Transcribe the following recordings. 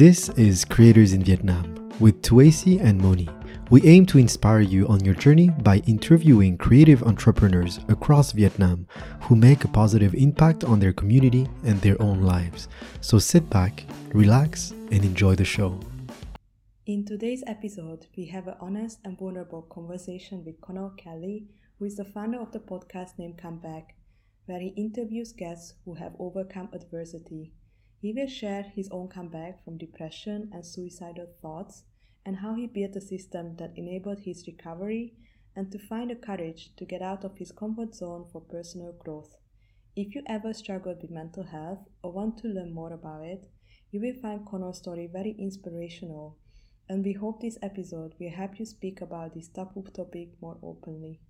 This is Creators in Vietnam with Tuasi and Moni. We aim to inspire you on your journey by interviewing creative entrepreneurs across Vietnam who make a positive impact on their community and their own lives. So sit back, relax, and enjoy the show. In today's episode, we have an honest and vulnerable conversation with Connor Kelly, who is the founder of the podcast named Comeback, where he interviews guests who have overcome adversity. He will share his own comeback from depression and suicidal thoughts and how he built a system that enabled his recovery and to find the courage to get out of his comfort zone for personal growth. If you ever struggled with mental health or want to learn more about it, you will find Connor's story very inspirational, and we hope this episode will help you speak about this taboo topic more openly.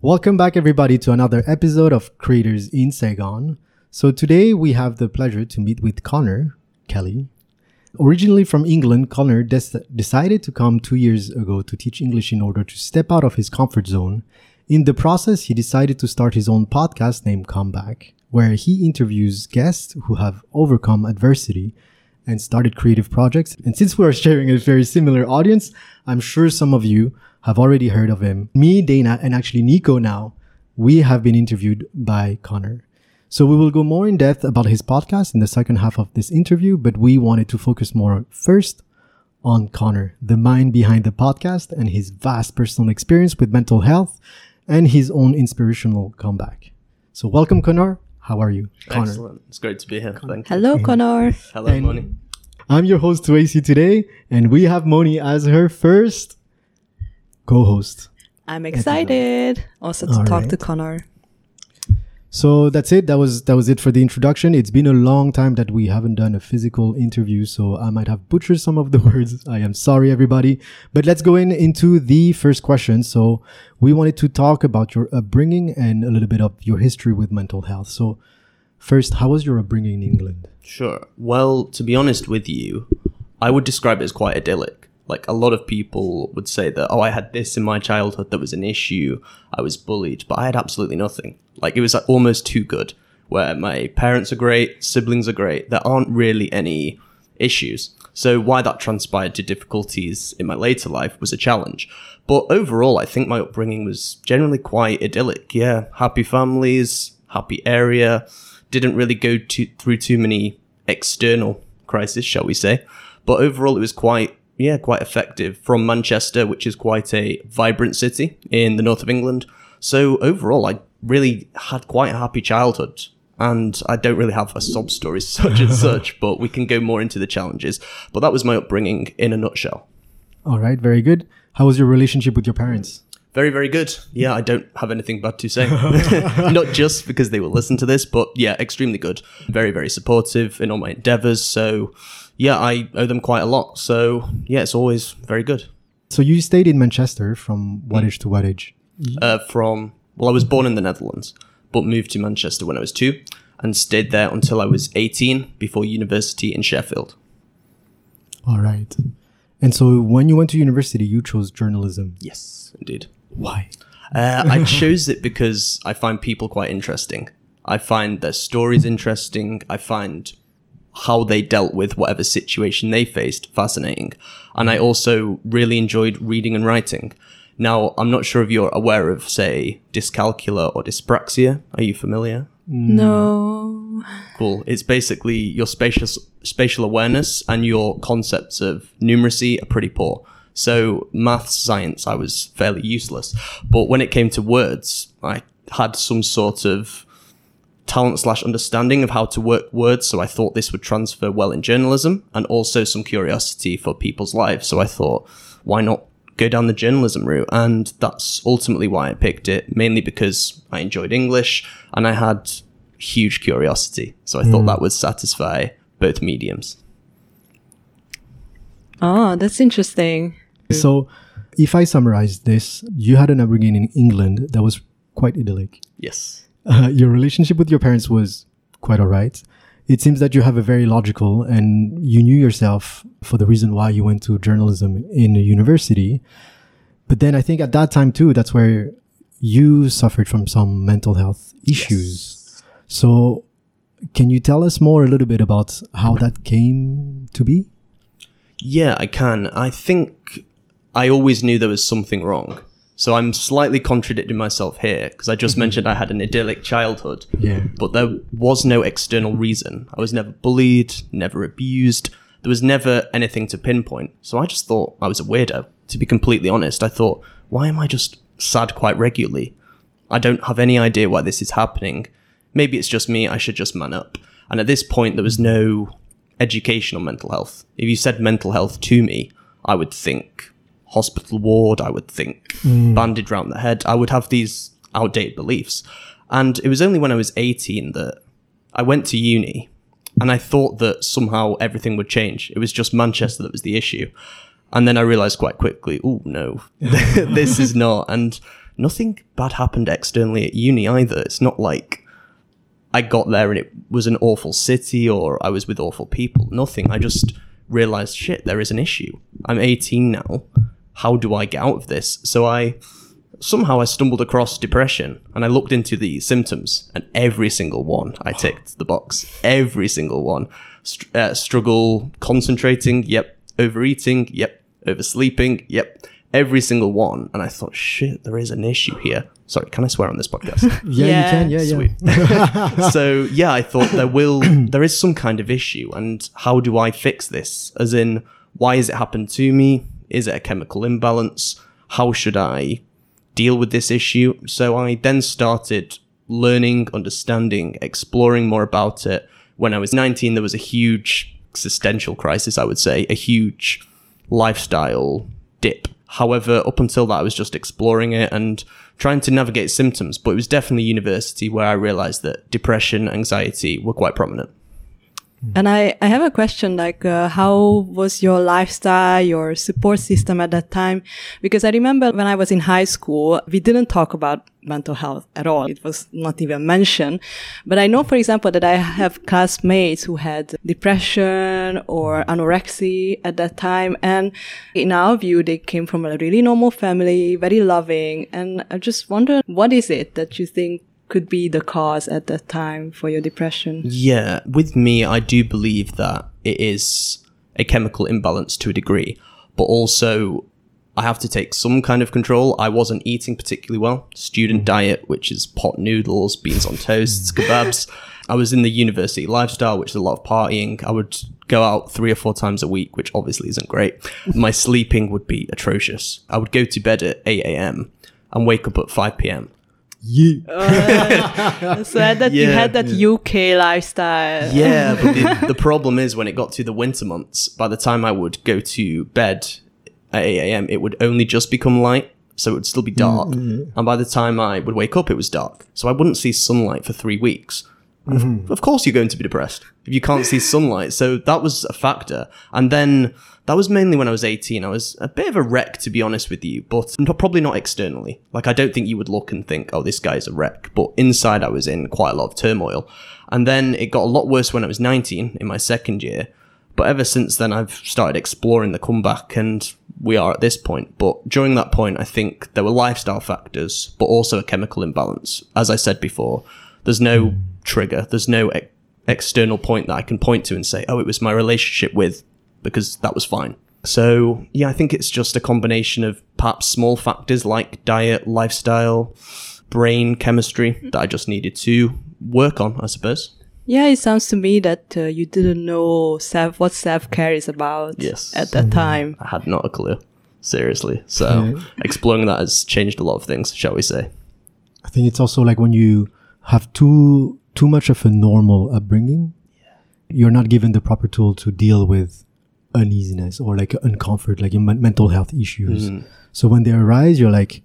Welcome back, everybody, to another episode of Creators in Saigon. So, today we have the pleasure to meet with Connor Kelly. Originally from England, Connor des- decided to come two years ago to teach English in order to step out of his comfort zone. In the process, he decided to start his own podcast named Comeback, where he interviews guests who have overcome adversity and started creative projects. And since we are sharing a very similar audience, I'm sure some of you have already heard of him. Me, Dana, and actually Nico now, we have been interviewed by Connor. So we will go more in depth about his podcast in the second half of this interview, but we wanted to focus more first on Connor, the mind behind the podcast and his vast personal experience with mental health and his own inspirational comeback. So welcome, Connor. How are you? Connor. Excellent. It's great to be here. Thank you. Hello, Connor. Hello, And- Moni. I'm your host, Tuasi, today, and we have Moni as her first co-host. I'm excited also to All talk right. to Connor. So that's it. That was that was it for the introduction. It's been a long time that we haven't done a physical interview, so I might have butchered some of the words. I am sorry, everybody. But let's go in into the first question. So we wanted to talk about your upbringing and a little bit of your history with mental health. So first, how was your upbringing in England? Sure. Well, to be honest with you, I would describe it as quite idyllic. Like a lot of people would say that, oh, I had this in my childhood that was an issue. I was bullied, but I had absolutely nothing. Like it was like, almost too good, where my parents are great, siblings are great. There aren't really any issues. So why that transpired to difficulties in my later life was a challenge. But overall, I think my upbringing was generally quite idyllic. Yeah, happy families, happy area. Didn't really go to, through too many external crises, shall we say. But overall, it was quite, yeah, quite effective from Manchester, which is quite a vibrant city in the north of England. So overall, I really had quite a happy childhood. And I don't really have a sob story such and such, but we can go more into the challenges. But that was my upbringing in a nutshell. All right, very good. How was your relationship with your parents? Very, very good. Yeah, I don't have anything bad to say. Not just because they will listen to this, but yeah, extremely good. Very, very supportive in all my endeavors. So yeah, I owe them quite a lot. So yeah, it's always very good. So you stayed in Manchester from what age to what age? Uh, from, well, I was born in the Netherlands, but moved to Manchester when I was two and stayed there until I was 18 before university in Sheffield. All right. And so when you went to university, you chose journalism. Yes, indeed. Why? Uh, I chose it because I find people quite interesting. I find their stories interesting. I find how they dealt with whatever situation they faced fascinating. And I also really enjoyed reading and writing. Now, I'm not sure if you're aware of, say, dyscalculia or dyspraxia. Are you familiar? No. Cool. It's basically your spatial spatial awareness and your concepts of numeracy are pretty poor. So maths, science, I was fairly useless. But when it came to words, I had some sort of talent slash understanding of how to work words. So I thought this would transfer well in journalism and also some curiosity for people's lives. So I thought, why not go down the journalism route? And that's ultimately why I picked it, mainly because I enjoyed English and I had huge curiosity. So I thought hmm. that would satisfy both mediums. Oh, that's interesting. So, if I summarize this, you had an upbringing in England that was quite idyllic. Yes. Uh, your relationship with your parents was quite all right. It seems that you have a very logical and you knew yourself for the reason why you went to journalism in a university. But then I think at that time too, that's where you suffered from some mental health issues. So Can you tell us more a little bit about how that came to be? Yeah, I can. I think I always knew there was something wrong. So I'm slightly contradicting myself here because I just mm-hmm. mentioned I had an idyllic childhood. Yeah. But there was no external reason. I was never bullied, never abused. There was never anything to pinpoint. So I just thought I was a weirdo. To be completely honest, I thought, why am I just sad quite regularly? I don't have any idea why this is happening. Maybe it's just me. I should just man up. And at this point, there was no education on mental health. If you said mental health to me, I would think hospital ward. I would think mm. bandage round the head. I would have these outdated beliefs. And it was only when I was 18 that I went to uni and I thought that somehow everything would change. It was just Manchester that was the issue. And then I realized quite quickly, oh no, this is not. And nothing bad happened externally at uni either. It's not like I got there and it was an awful city or I was with awful people. Nothing. I just realized, shit, there is an issue. I'm 18 now. How do I get out of this? So I somehow I stumbled across depression and I looked into the symptoms and every single one I ticked the box. Every single one. Str- uh, struggle concentrating. Yep. Overeating. Yep. Oversleeping. Yep. Every single one. And I thought, shit, there is an issue here. Sorry, can I swear on this podcast? Yeah, Yeah. you can. Yeah, yeah. Sweet. so yeah, I thought there will there is some kind of issue, and how do I fix this? As in, why has it happened to me? Is it a chemical imbalance? How should I deal with this issue? So I then started learning, understanding, exploring more about it. When I was 19, there was a huge existential crisis, I would say, a huge lifestyle dip. However, up until that, I was just exploring it and trying to navigate symptoms. But it was definitely university where I realized that depression, anxiety were quite prominent. And I, I have a question like, uh, how was your lifestyle, your support system at that time? Because I remember when I was in high school, we didn't talk about mental health at all. It was not even mentioned. But I know, for example, that I have classmates who had depression or anorexia at that time. And in our view, they came from a really normal family, very loving. And I just wonder, what is it that you think could be the cause at that time for your depression? Yeah, with me, I do believe that it is a chemical imbalance to a degree, but also I have to take some kind of control. I wasn't eating particularly well. Student diet, which is pot noodles, beans on toasts, kebabs. I was in the university lifestyle, which is a lot of partying. I would go out three or four times a week, which obviously isn't great. My sleeping would be atrocious. I would go to bed at 8 a.m. and wake up at 5 p.m. Yeah. Uh, so that you had that UK lifestyle. Yeah, but the, the problem is when it got to the winter months, by the time I would go to bed at 8 a.m., it would only just become light. So it would still be mm, dark. And by the time I would wake up, it was dark. So I wouldn't see sunlight for three weeks. And of, mm-hmm. of course, you're going to be depressed if you can't see sunlight. So that was a factor. And then that was mainly when I was 18. I was a bit of a wreck, to be honest with you, but not- probably not externally. Like, I don't think you would look and think, oh, this guy's a wreck. But inside, I was in quite a lot of turmoil. And then it got a lot worse when I was 19 in my second year. But ever since then, I've started exploring the comeback, and we are at this point. But during that point, I think there were lifestyle factors, but also a chemical imbalance. As I said before, there's no trigger, there's no e- external point that I can point to and say, oh, it was my relationship with, because that was fine. So, yeah, I think it's just a combination of perhaps small factors like diet, lifestyle, brain chemistry that I just needed to work on, I suppose. Yeah, it sounds to me that uh, you didn't know self what self care is about Yes. at that time. I had not a clue. Seriously. So exploring that has changed a lot of things, shall we say. I think it's also like when you have too too much of a normal upbringing, you're not given the proper tool to deal with uneasiness or like uncomfort, like your mental health issues. Mm. So when they arise, you're like,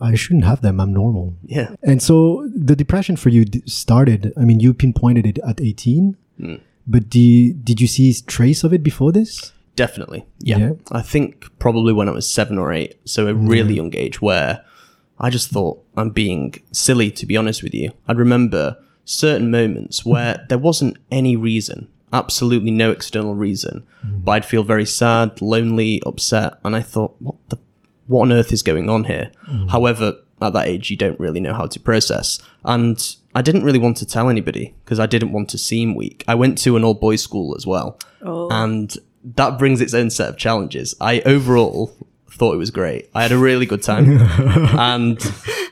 I shouldn't have them. I'm normal. Yeah. And so the depression for you d- started. I mean, you pinpointed it at 18, mm. but do you, did you see trace of it before this? Definitely. Yeah. Yeah. I think probably when I was seven or eight. So a really mm. young age where I just thought I'm being silly, to be honest with you. I remember certain moments where there wasn't any reason, absolutely no external reason, mm-hmm. but I'd feel very sad, lonely, upset. And I thought, what the, what on earth is going on here? Mm-hmm. However, at that age, you don't really know how to process. And I didn't really want to tell anybody because I didn't want to seem weak. I went to an all boys school as well. Oh. And that brings its own set of challenges. I overall thought it was great. I had a really good time and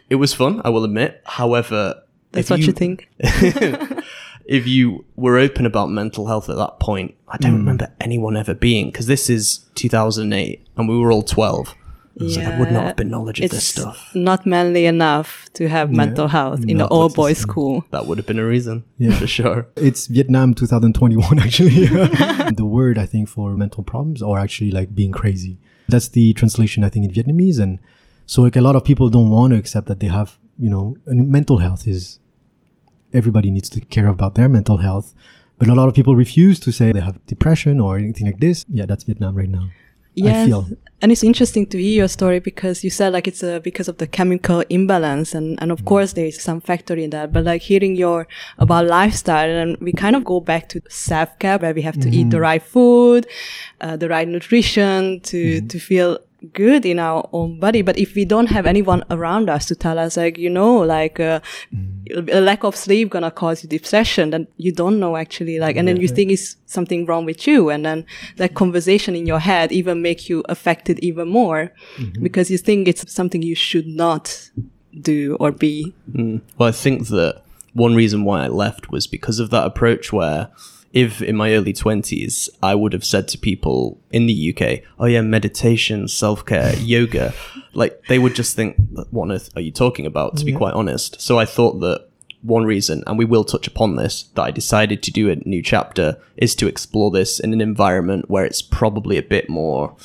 it was fun, I will admit. However, That's if what you, think. if you were open about mental health at that point, I don't hmm. remember anyone ever being because this is 2008 and we were all 12. So there would not have been knowledge of this stuff. not manly enough to have mental health in No, the all boys school. That would have been a reason, Yeah. for sure. It's Vietnam 2021 actually. the word I think for mental problems or actually like being crazy. That's the translation I think in Vietnamese and so like a lot of people don't want to accept that they have, you know, and mental health is everybody needs to care about their mental health. But a lot of people refuse to say they have depression or anything like this. Yeah, that's Vietnam right now. I feel. And it's interesting to hear your story because you said like it's uh, because of the chemical imbalance and, and of course there is some factor in that. But like hearing your about lifestyle and we kind of go back to self care where we have to eat the right food, uh, the right nutrition to, to feel good in our own body. But if we don't have anyone around us to tell us like, you know, like, uh, mm. a lack of sleep gonna cause you depression, then you don't know actually like, and then you think it's something wrong with you. And then that mm. conversation in your head even make you affected even more mm-hmm. because you think it's something you should not do or be. Mm. Well, I think that one reason why I left was because of that approach where if in my early 20s I would have said to people in the UK, oh yeah, meditation, self-care, yoga, like they would just think, what on earth are you talking about, to be quite honest. So I thought that one reason, and we will touch upon this, that I decided to do a new chapter is to explore this in an environment where it's probably a bit more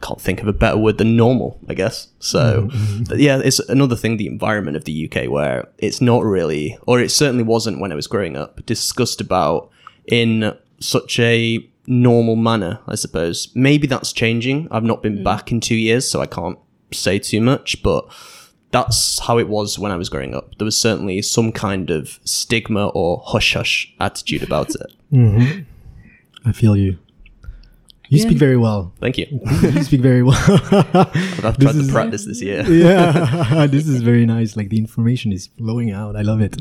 can't think of a better word than normal, I guess. So, mm-hmm. but yeah, it's another thing, the environment of the UK, where it's not really, or it certainly wasn't when I was growing up, discussed about in such a normal manner, I suppose. Maybe that's changing. I've not been mm. back in two years, so I can't say too much, but that's how it was when I was growing up. There was certainly some kind of stigma or hush hush attitude about it. Mm-hmm. I feel you. You Yeah. speak very well. Thank you. you speak very well. I've tried is- to practice this year. yeah, this is very nice. Like the information is flowing out. I love it.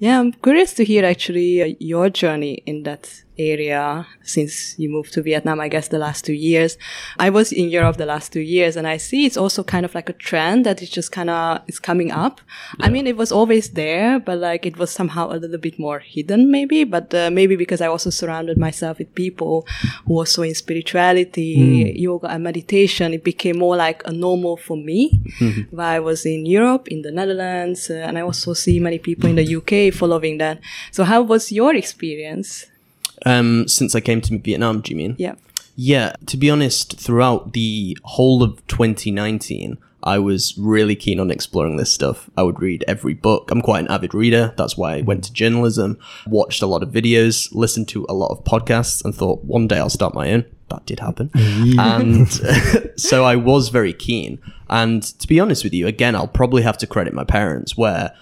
Yeah, I'm curious to hear actually uh, your journey in that area since you moved to Vietnam, I guess the last two years. I was in Europe the last two years and I see it's also kind of like a trend that is just kind of, is coming up. I mean, it was always there, but like it was somehow a little bit more hidden maybe, but uh, maybe because I also surrounded myself with people who were so in spirituality, yoga and meditation, it became more like a normal for me. While I was in Europe, in the Netherlands, uh, and I also see many people in the UK following that. So how was your experience? Um, since I came to Vietnam, do you mean? Yeah. Yeah, to be honest, throughout the whole of 2019, I was really keen on exploring this stuff. I would read every book. I'm quite an avid reader. That's why I went to journalism, watched a lot of videos, listened to a lot of podcasts, and thought one day I'll start my own. That did happen. and so I was very keen. And to be honest with you, again, I'll probably have to credit my parents, where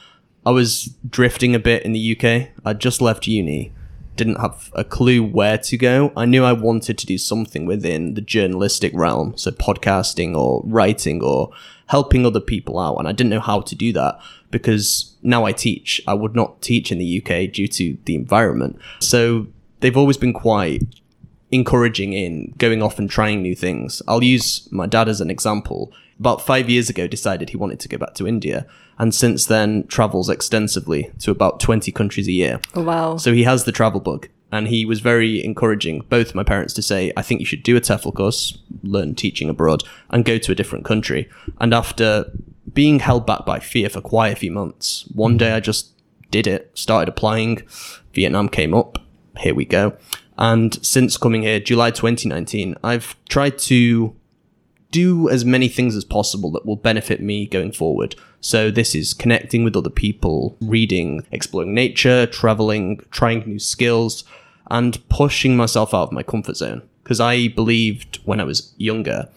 I was drifting a bit in the UK. I'd just left uni didn't have a clue where to go. I knew I wanted to do something within the journalistic realm, so podcasting or writing or helping other people out, and I didn't know how to do that because now I teach. I would not teach in the UK due to the environment. So they've always been quite encouraging in going off and trying new things. I'll use my dad as an example. About five years ago, decided he wanted to go back to India, and since then travels extensively to about 20 countries a year. Oh, wow. So he has the travel bug, and he was very encouraging both my parents to say, "I think you should do a TEFL course, learn teaching abroad, and go to a different country." And after being held back by fear for quite a few months, one day I just did it, started applying. Vietnam came up. Here we go. And since coming here, July 2019, I've tried to do as many things as possible that will benefit me going forward. So this is connecting with other people, reading, exploring nature, traveling, trying new skills, and pushing myself out of my comfort zone. Because I believed when I was younger,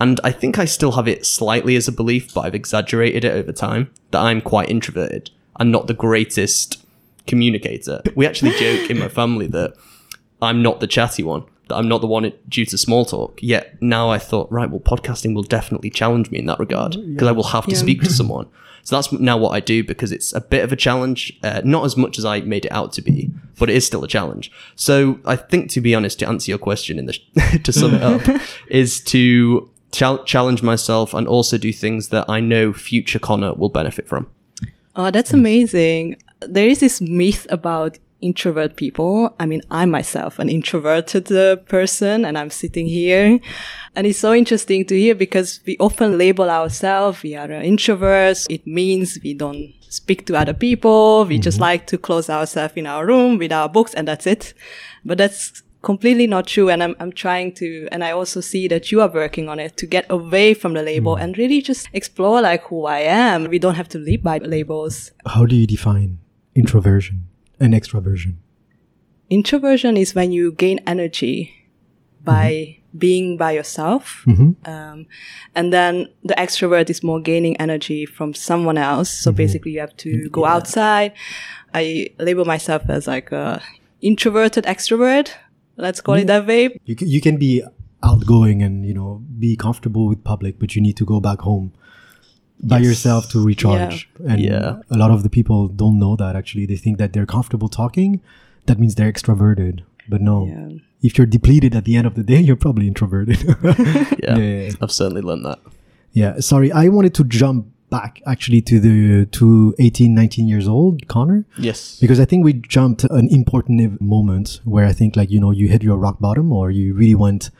and I think I still have it slightly as a belief, but I've exaggerated it over time, that I'm quite introverted and not the greatest communicator. We actually joke in my family that I'm not the chatty one. I'm not the one due to small talk. Yet now I thought, right, well, podcasting will definitely challenge me in that regard because I will have to Yeah. speak to someone. So that's now what I do because it's a bit of a challenge, uh, not as much as I made it out to be, but it is still a challenge. So I think, to be honest, to answer your question in the to sum it up, is to chal- challenge myself and also do things that I know future Connor will benefit from. Oh, that's amazing. There is this myth about introvert people. I mean, I myself, an introverted uh, person, and I'm sitting here. And it's so interesting to hear because we often label ourselves, we are uh, introverts. It means we don't speak to other people. We just like to close ourselves in our room with our books and that's it. But that's completely not true. And I'm, I'm trying to, and I also see that you are working on it to get away from the label and really just explore like who I am. We don't have to live by labels. How do you define introversion and extroversion? Introversion is when you gain energy by mm-hmm. being by yourself. Mm-hmm. Um, and then the extrovert is more gaining energy from someone else. So mm-hmm. basically you have to go outside. I label myself as like a introverted extrovert. Let's call it that way. You can, you can be outgoing and you know be comfortable with public, but you need to go back home by yourself to recharge. And Yeah. a lot of the people don't know that actually. They think that they're comfortable talking. That means they're extroverted. But no, Yeah. if you're depleted at the end of the day, you're probably introverted. Yeah, Yeah, yeah. I've certainly learned that. Yeah, sorry. I wanted to jump back actually to the to 18, 19 years old, Connor, Yes. because I think we jumped an important moment where I think like, you know, you hit your rock bottom or you really went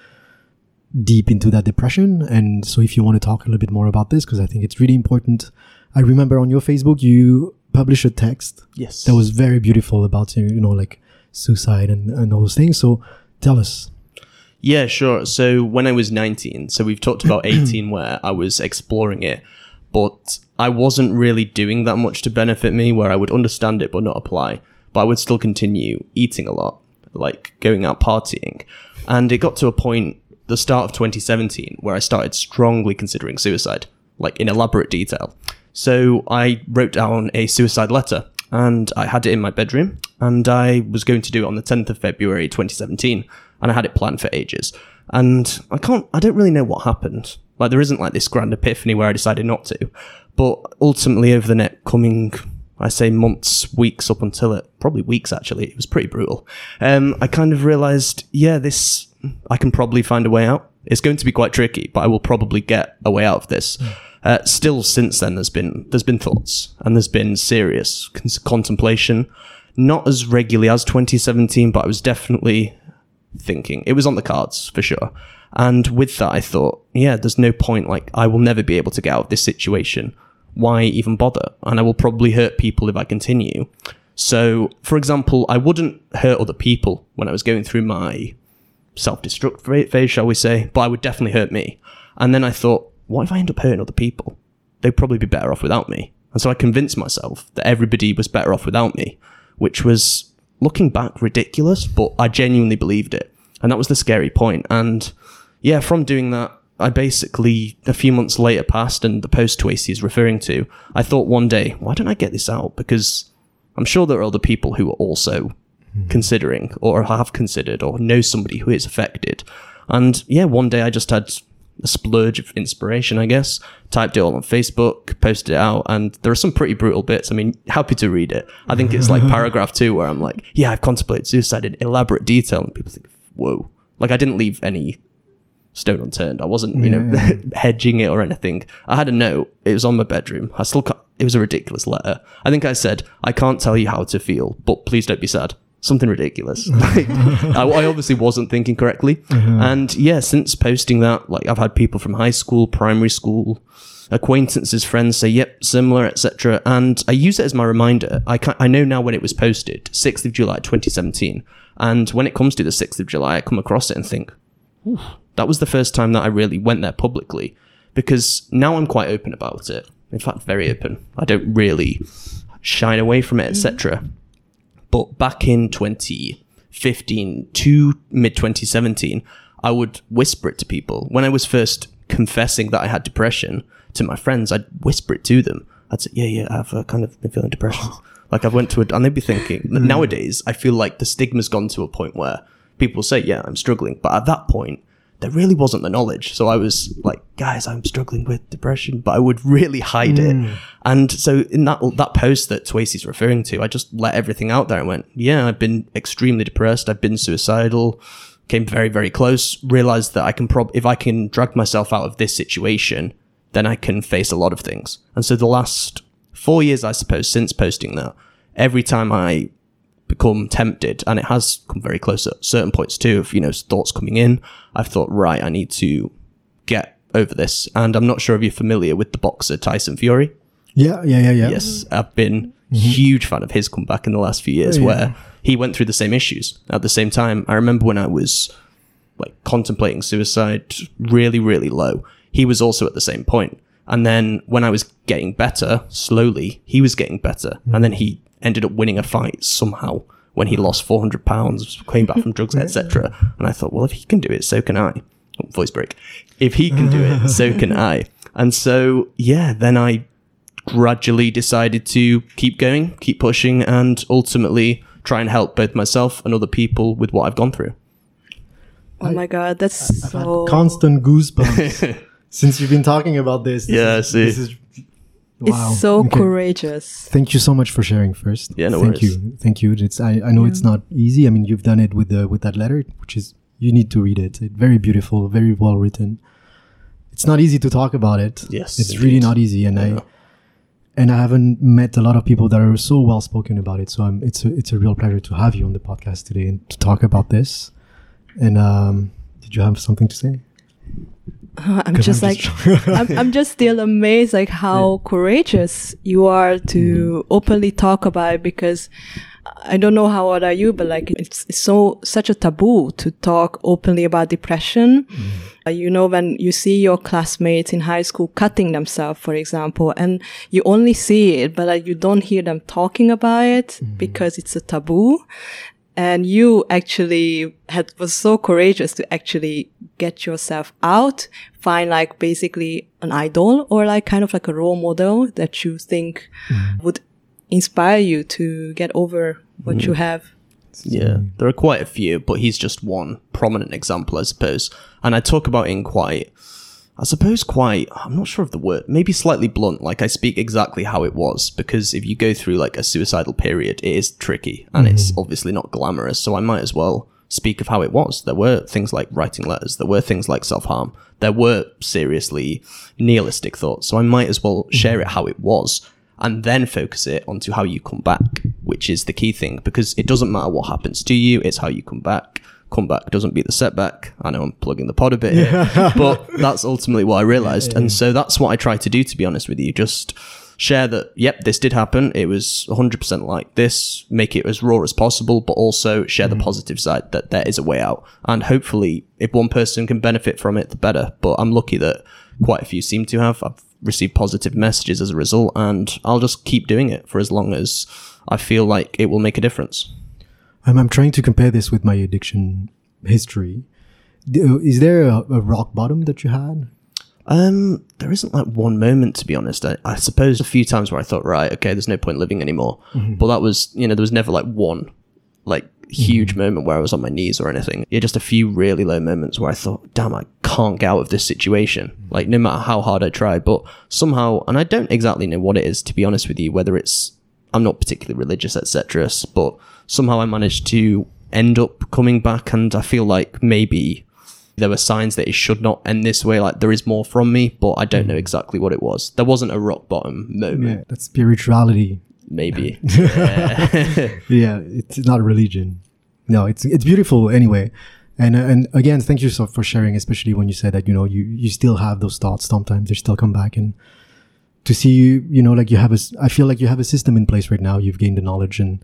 deep into that depression. And so if you want to talk a little bit more about this, because I think it's really important. I remember on your Facebook, you published a text Yes. that was very beautiful about, you know, like suicide and, and all those things. So tell us. Yeah, sure. So when I was 19, so we've talked about 18 where I was exploring it, but I wasn't really doing that much to benefit me where I would understand it but not apply. But I would still continue eating a lot, like going out partying. And it got to a point, the start of 2017, where I started strongly considering suicide, like in elaborate detail. So I wrote down a suicide letter and I had it in my bedroom and I was going to do it on the 10th of February 2017 and I had it planned for ages. And I can't, I don't really know what happened. Like there isn't like this grand epiphany where I decided not to. But ultimately over the next coming, I say months, weeks up until it, probably weeks actually, it was pretty brutal. Um, I kind of realized, yeah, this, I can probably find a way out. It's going to be quite tricky, but I will probably get a way out of this. Uh, still, since then, there's been there's been thoughts and there's been serious con- contemplation. Not as regularly as 2017, but I was definitely thinking it was on the cards for sure. And with that, I thought, yeah, there's no point. Like, I will never be able to get out of this situation. Why even bother? And I will probably hurt people if I continue. So, for example, I wouldn't hurt other people when I was going through my self destruct phase, shall we say, but I would definitely hurt me. And then I thought, what if I end up hurting other people? They'd probably be better off without me. And so I convinced myself that everybody was better off without me, which was looking back ridiculous, but I genuinely believed it. And that was the scary point. And yeah, from doing that, I basically, a few months later passed and the post Tracy is referring to, I thought one day, why don't I get this out? Because I'm sure there are other people who are also hmm. considering or have considered or know somebody who is affected. And yeah, one day I just had a splurge of inspiration, I guess. Typed it all on Facebook, posted it out, and there are some pretty brutal bits. I mean, happy to read it. I think it's like paragraph two where I'm like, yeah, I've contemplated suicide in elaborate detail, and people think, whoa. Like I didn't leave any stone unturned. I wasn't, you know, hedging it or anything. I had a note. It was on my bedroom. I still can't, it was a ridiculous letter. I think I said, I can't tell you how to feel, but please don't be sad. Something ridiculous. Like, I, I obviously wasn't thinking correctly. Uh-huh. And yeah, since posting that, like I've had people from high school, primary school, acquaintances, friends say, yep, similar, etc. And I use it as my reminder. I I know now when it was posted, 6th of July, 2017. And when it comes to the 6th of July, I come across it and think, that was the first time that I really went there publicly because now I'm quite open about it. In fact, very open. I don't really shine away from it, etc. But back in 2015 to mid 2017, I would whisper it to people. When I was first confessing that I had depression to my friends, I'd whisper it to them. I'd say, "Yeah, yeah, I've uh, kind of been feeling depression." like I've went to a, and they'd be thinking. Nowadays, I feel like the stigma's gone to a point where people say, yeah, I'm struggling. But at that point, there really wasn't the knowledge. So I was like, guys, I'm struggling with depression, but I would really hide it. Mm. And so in that that post that Twacey's referring to, I just let everything out there and went, yeah, I've been extremely depressed. I've been suicidal, came very, very close, realized that I can prob if I can drag myself out of this situation, then I can face a lot of things. And so the last four years, I suppose, since posting that, every time I become tempted, and it has come very close at certain points too, of you know thoughts coming in. I've thought, right, I need to get over this, and I'm not sure if you're familiar with the boxer Tyson Fury. Yeah, yeah, yeah, yeah. Yes, mm-hmm. I've been mm-hmm. huge fan of his comeback in the last few years, Oh, yeah. where he went through the same issues at the same time. I remember when I was like contemplating suicide, really, really low. He was also at the same point. And then when I was getting better, slowly, he was getting better. Mm-hmm. And then he ended up winning a fight somehow when he lost 400 pounds, came back from drugs, etc. And I thought, well, if he can do it, so can I. Oh, voice break. If he can do it, so can I. And so, yeah, then I gradually decided to keep going, keep pushing, and ultimately try and help both myself and other people with what I've gone through. Oh my god, that's I've had so constant goosebumps since you've been talking about this. This Yeah, is- see. This is wow. it's so Okay. courageous. Thank you so much for sharing first. Yeah, no Thank worries. you. Thank you. It's I, I know it's not easy. I mean, you've done it with the with that letter, which is you need to read it. It's very beautiful, very well written. It's not easy to talk about it. Yes, It's really not easy and Yeah. I and I haven't met a lot of people that are so well spoken about it. So I'm, it's a it's a real pleasure to have you on the podcast today and to talk about this. And um, did you have something to say? I'm just I'm like just- I'm, I'm just still amazed like how courageous you are to Mm-hmm. openly talk about it because I don't know how old are you, but like it's, it's so such a taboo to talk openly about depression. Mm-hmm. Uh, you know, when you see your classmates in high school cutting themselves, for example, and you only see it, but like you don't hear them talking about it Mm-hmm. because it's a taboo and you actually had was so courageous to actually get yourself out find like basically an idol or like kind of like a role model that you think mm. would inspire you to get over what you mm. have. Yeah, there are quite a few, but he's just one prominent example, I suppose. And I talk about in quite, I suppose, quite, I'm not sure of the word, maybe slightly blunt. Like I speak exactly how it was, because if you go through like a suicidal period, it is tricky and it's mm-hmm. obviously not glamorous. So I might as well speak of how it was. There were things like writing letters, there were things like self harm, there were seriously nihilistic thoughts. So I might as well mm-hmm. share it how it was and then focus it onto how you come back, which is the key thing because it doesn't matter what happens to you, it's how you come back. Comeback doesn't beat the setback. I know I'm plugging the pod a bit here, but that's ultimately what I realized. And so that's what I try to do, to be honest with you. Just share that, yep, this did happen. It was 100% like this, make it as raw as possible, but also share the mm-hmm. positive side that there is a way out. And hopefully, if one person can benefit from it, the better. But I'm lucky that quite a few seem to have. I've received positive messages as a result, and I'll just keep doing it for as long as I feel like it will make a difference. I'm, I'm trying to compare this with my addiction history. Uh, Is there a, a rock bottom that you had? Um, there isn't like one moment to be honest. I, I suppose a few times where I thought, right, okay, there's no point living anymore. But that was, you know, there was never like one like huge moment where I was on my knees or anything. Yeah, just a few really low moments where I thought, damn, I can't get out of this situation. Like no matter how hard I try, but somehow, and I don't exactly know what it is to be honest with you, whether it's I'm not particularly religious, etc. But somehow I managed to end up coming back, and I feel like maybe there were signs that it should not end this way. Like there is more from me, but I don't know exactly what it was. There wasn't a rock bottom moment. Yeah, that's spirituality. Maybe. Yeah, it's not religion. No, it's it's beautiful anyway. And uh, and again, thank you so for sharing, especially when you said that you know you you still have those thoughts. Sometimes they still come back, and to see you, you know, like you have a, I feel like you have a system in place right now. You've gained the knowledge, and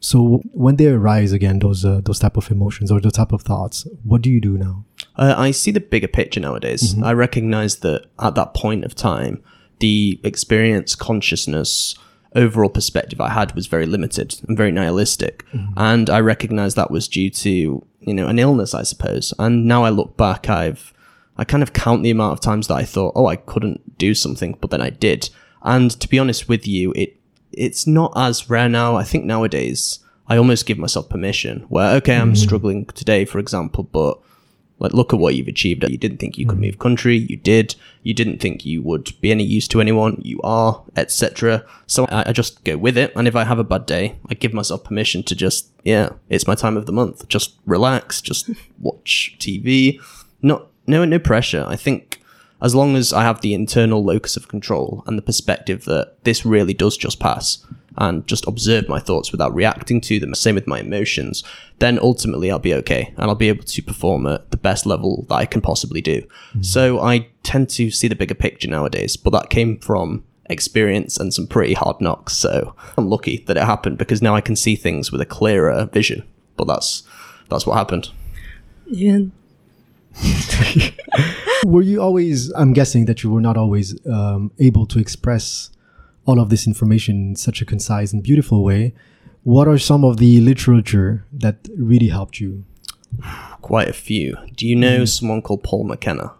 so when they arise again, those uh, those type of emotions or those type of thoughts, what do you do now? Uh, I see the bigger picture nowadays. I recognize that at that point of time, the experience, consciousness, overall perspective I had was very limited and very nihilistic. And I recognize that was due to, you know, an illness, I suppose. And now I look back, I've, I kind of count the amount of times that I thought, oh, I couldn't do something, but then I did. And to be honest with you, it, it's not as rare now. I think nowadays, I almost give myself permission where, okay, I'm hmm. struggling today, for example, but like, look at what you've achieved. You didn't think you could hmm. move country. You did. You didn't think you would be any use to anyone. You are, etc. So I, I just go with it. And if I have a bad day, I give myself permission to just, yeah, it's my time of the month. Just relax. Just watch TV. Not, no, no pressure. I think as long as I have the internal locus of control and the perspective that this really does just pass and just observe my thoughts without reacting to them, same with my emotions, then ultimately I'll be okay and I'll be able to perform at the best level that I can possibly do. Mm-hmm. So I tend to see the bigger picture nowadays, but that came from experience and some pretty hard knocks. So I'm lucky that it happened because now I can see things with a clearer vision. But that's that's what happened. Yeah. were you always i'm guessing that you were not always um, able to express all of this information in such a concise and beautiful way what are some of the literature that really helped you Quite a few. Do you know someone called Paul McKenna?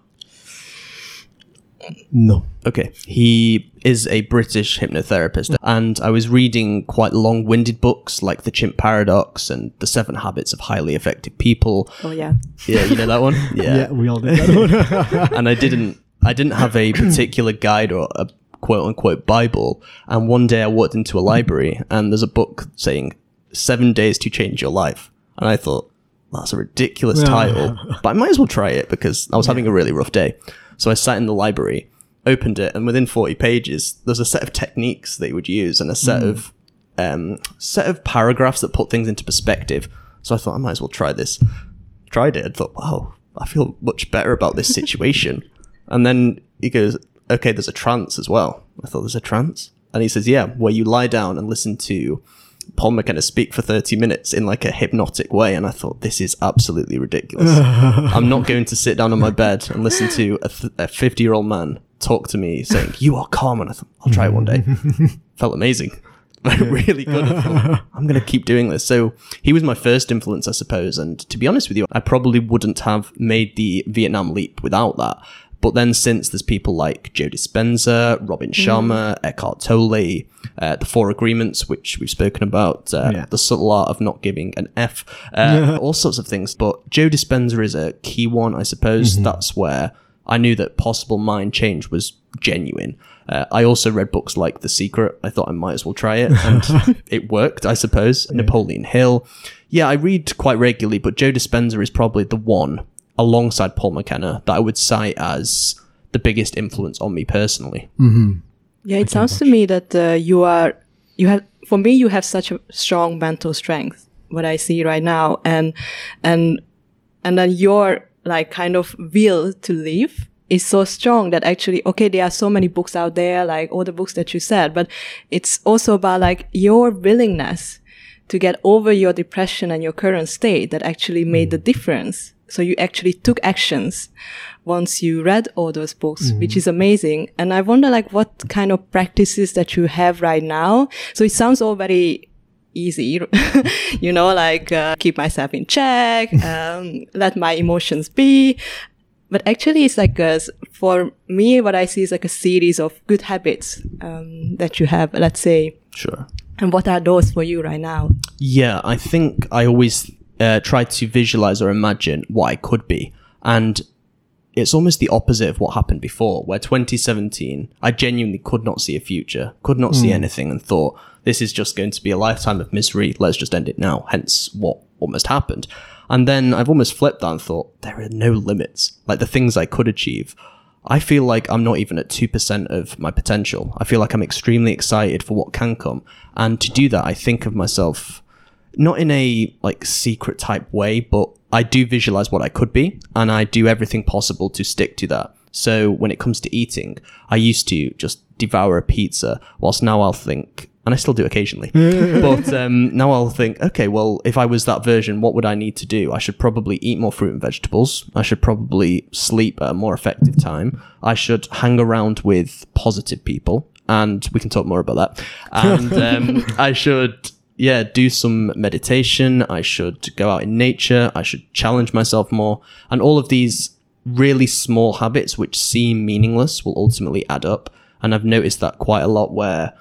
No Okay. He is a British hypnotherapist, and I was reading quite long winded books like The Chimp Paradox and The Seven Habits of Highly Effective People. Oh yeah. Yeah, you know that one? yeah, we all did that one and I didn't I didn't have a particular guide or a quote unquote Bible. And one day I walked into a library and there's a book saying Seven Days to Change Your Life. And I thought, that's a ridiculous Yeah. title. But I might as well try it because I was having a really rough day. So I sat in the library, opened it, and within 40 pages, there's a set of techniques that you would use and a set of um, set of paragraphs that put things into perspective. So I thought I might as well try this. Tried it and thought, wow, I feel much better about this situation. and then he goes, okay, there's a trance as well. I thought there's a trance, and he says, yeah, where you lie down and listen to Paul McKenna speak for 30 minutes in like a hypnotic way. And I thought, this is absolutely ridiculous. I'm not going to sit down on my bed and listen to a, th- a 50 year old man talk to me saying, you are calm. And I thought, I'll try it one day. Felt amazing. really good. Thought, I'm going to keep doing this. So he was my first influence, I suppose. And to be honest with you, I probably wouldn't have made the Vietnam leap without that. But then since there's people like Joe Dispenza, Robin Sharma, Eckhart Tolle, uh, the Four Agreements, which we've spoken about, uh, Yeah. the subtle art of not giving an F, uh, all sorts of things. But Joe Dispenza is a key one, I suppose. That's where I knew that possible mind change was genuine. Uh, I also read books like The Secret. I thought I might as well try it, and it worked, I suppose. Napoleon Hill. Yeah, I read quite regularly, but Joe Dispenza is probably the one alongside Paul McKenna that I would cite as the biggest influence on me personally. Yeah, it sounds to me that uh, you are you have for me you have such a strong mental strength. What I see right now, and and and then your like kind of will to live is so strong that actually okay there are so many books out there like all the books that you said but it's also about like your willingness to get over your depression and your current state that actually made the difference so you actually took actions once you read all those books, which is amazing. And I wonder like what kind of practices that you have right now. So it sounds all very easy, you know, like uh, keep myself in check, um, let my emotions be. But actually, it's like a, for me, what I see is like a series of good habits um, that you have. Let's say, Sure. and what are those for you right now? Yeah, I think I always uh, try to visualize or imagine what it could be. And it's almost the opposite of what happened before, where 2017, I genuinely could not see a future, could not see anything, and thought, this is just going to be a lifetime of misery. Let's just end it now. Hence what almost happened. And then I've almost flipped that and thought, there are no limits. Like the things I could achieve. I feel like I'm not even at 2% of my potential. I feel like I'm extremely excited for what can come. And to do that, I think of myself not in a like secret type way, but I do visualize what I could be and I do everything possible to stick to that. So when it comes to eating, I used to just devour a pizza, whilst now I'll think, and I still do occasionally, but um, now I'll think, okay, well, if I was that version, what would I need to do? I should probably eat more fruit and vegetables. I should probably sleep at a more effective time. I should hang around with positive people. And we can talk more about that. And um, I should yeah, do some meditation. I should go out in nature. I should challenge myself more. And all of these really small habits, which seem meaningless, will ultimately add up. And I've noticed that quite a lot where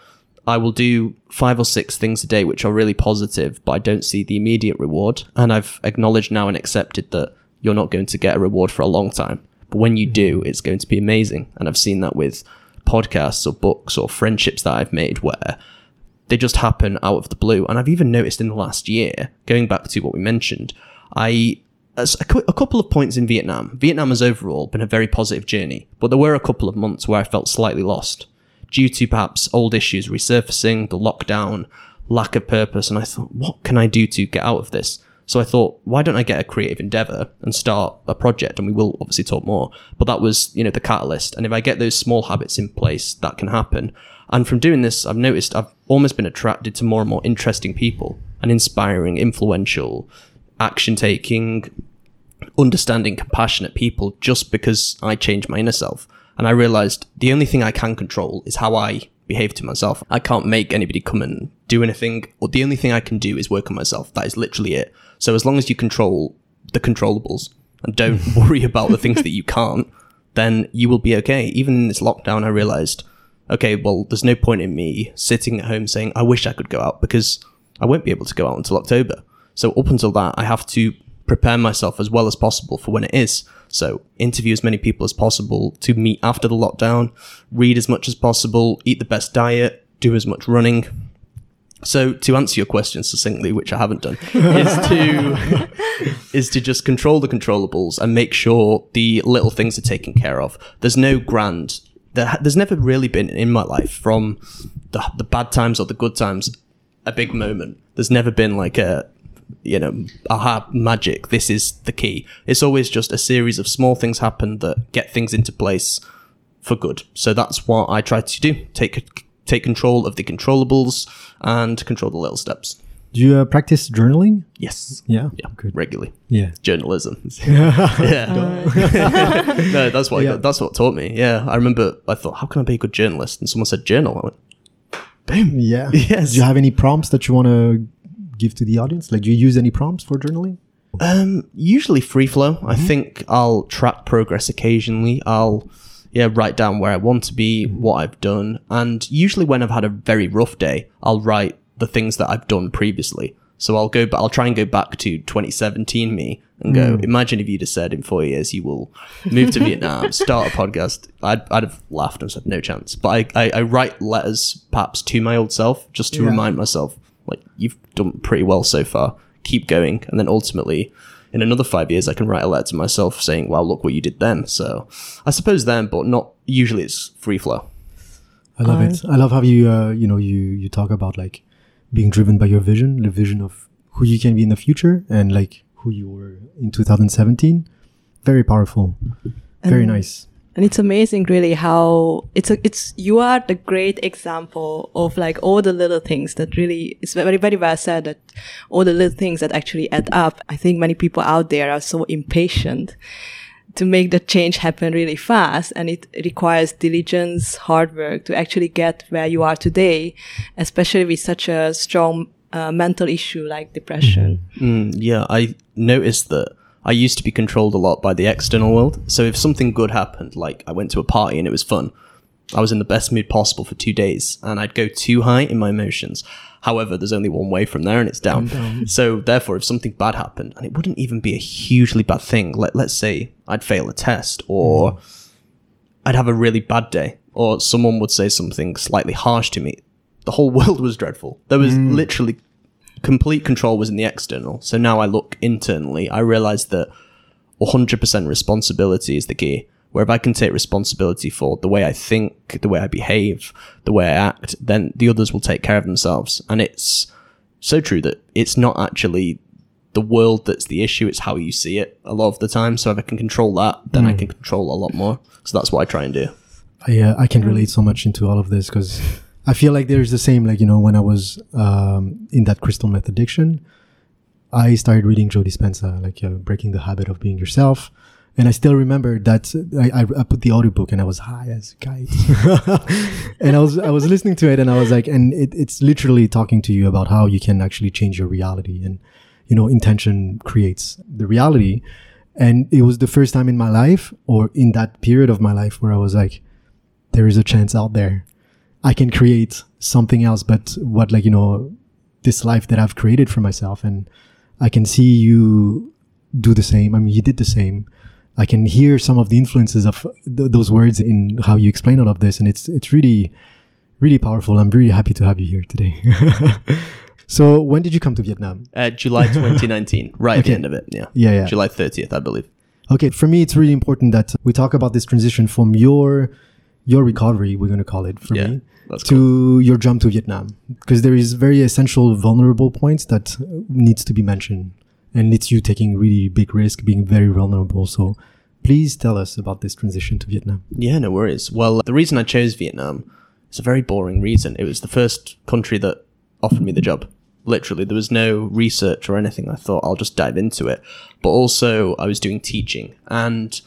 I will do five or six things a day which are really positive, but I don't see the immediate reward. And I've acknowledged now and accepted that you're not going to get a reward for a long time. But when you do, it's going to be amazing. And I've seen that with podcasts or books or friendships that I've made where they just happen out of the blue. And I've even noticed in the last year, going back to what we mentioned, I as a, a couple of points in Vietnam. Vietnam has overall been a very positive journey, but there were a couple of months where I felt slightly lost due to perhaps old issues resurfacing, the lockdown, lack of purpose, and I thought, what can I do to get out of this? So I thought, why don't I get a creative endeavor and start a project? And we will obviously talk more, but that was, you know, the catalyst. And if I get those small habits in place, that can happen. And from doing this, I've noticed I've almost been attracted to more and more interesting people and inspiring, influential, action taking, understanding, compassionate people just because I changed my inner self. And I realized the only thing I can control is how I behave to myself. I can't make anybody come and do anything, or the only thing I can do is work on myself. That is literally it. So as long as you control the controllables and don't worry about the things that you can't, then you will be okay. Even in this lockdown, I realized, okay, well, there's no point in me sitting at home saying, I wish I could go out because I won't be able to go out until October. So up until that, I have to prepare myself as well as possible for when it is. So interview as many people as possible to meet after the lockdown, read as much as possible, eat the best diet, do as much running. So to answer your question succinctly, which I haven't done, is to is to just control the controllables and make sure the little things are taken care of. There's no grand. There, there's never really been in my life from the the bad times or the good times a big moment. There's never been like a you know, aha, magic, this is the key. It's always just a series of small things happen that get things into place for good. So that's what I try to do. Take take control of the controllables and control the little steps. Do you uh, practice journaling? Yes. Yeah. Yeah. Good. Regularly. Yeah. Journalism. yeah. no, that's what Yeah. that's what taught me. Yeah. I remember I thought, how can I be a good journalist? And someone said journal. I went, boom. Yeah. Yes. Do you have any prompts that you want to give to the audience? Like, do you use any prompts for journaling? Um, usually free flow. I think I'll track progress occasionally. I'll yeah write down where I want to be, what I've done, and usually when I've had a very rough day, I'll write the things that I've done previously. So I'll go, but I'll try and go back to 2017 me and go. Imagine if you'd have said in four years you will move to Vietnam, start a podcast. I'd, I'd have laughed and said no chance. But I, I, I write letters perhaps to my old self just to Yeah. remind myself like you've done pretty well so far. Keep going, and then ultimately, in another five years, I can write a letter to myself saying, "Wow, look what you did then." So, I suppose then, but not usually. It's free flow. I love it. I love how you, uh, you know, you you talk about like being driven by your vision, the vision of who you can be in the future, and like who you were in 2017. Very powerful. Very nice. and it's amazing really how it's a, it's you are the great example of like all the little things that really it's very very well said that all the little things that actually add up i think many people out there are so impatient to make the change happen really fast and it requires diligence hard work to actually get where you are today especially with such a strong uh, mental issue like depression Mm, yeah, I noticed that I used to be controlled a lot by the external world. So if something good happened, like I went to a party and it was fun, I was in the best mood possible for two days, and I'd go too high in my emotions. However, there's only one way from there, and it's down. So therefore, if something bad happened, and it wouldn't even be a hugely bad thing, let let's say I'd fail a test, or hmm. I'd have a really bad day, or someone would say something slightly harsh to me. The whole world was dreadful. There was hmm. literally complete control was in the external. So now I look internally, I realize that 100% responsibility is the key. Where if I can take responsibility for the way I think, the way I behave, the way I act, then the others will take care of themselves. And it's so true that it's not actually the world that's the issue, it's how you see it a lot of the time. So if I can control that, then I can control a lot more. So that's what I try and do. I uh, I can relate so much into all of this because I feel like there's the same like you know when I was um, in that crystal meth addiction, I started reading Joe Dispenza like uh, breaking the habit of being yourself, and I still remember that I, I, put the audiobook and I was high as a kite, and I was I was listening to it and I was like and it, it's literally talking to you about how you can actually change your reality and you know intention creates the reality, and it was the first time in my life or in that period of my life where I was like there is a chance out there. I can create something else, but what like, you know, this life that I've created for myself. And I can see you do the same. I mean, you did the same. I can hear some of the influences of th- those words in how you explain all of this. And it's, it's really, really powerful. I'm really happy to have you here today. so when did you come to Vietnam? Uh, July 2019, right at the end of it. Yeah. Yeah, yeah. July 30th, I believe. Okay, for me, it's really important that we talk about this transition from your your recovery, we're going to call it for Yeah, me, to your jump to Vietnam, because there is very essential, vulnerable points that needs to be mentioned, and it's you taking really big risk, being very vulnerable. So, please tell us about this transition to Vietnam. Yeah, no worries. Well, the reason I chose Vietnam is a very boring reason. It was the first country that offered me the job. Literally, there was no research or anything. I thought I'll just dive into it. But also, I was doing teaching. And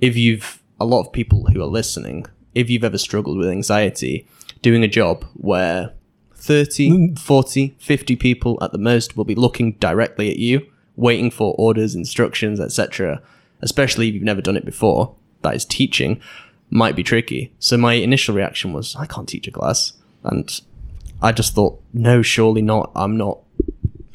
if you've, a lot of people who are listening, if you've ever struggled with anxiety, doing a job where 30, mm. 40, 50 people at the most will be looking directly at you, waiting for orders, instructions, etc., especially if you've never done it before, that is teaching, might be tricky. So my initial reaction was, I can't teach a class. And I just thought, no, surely not. I'm not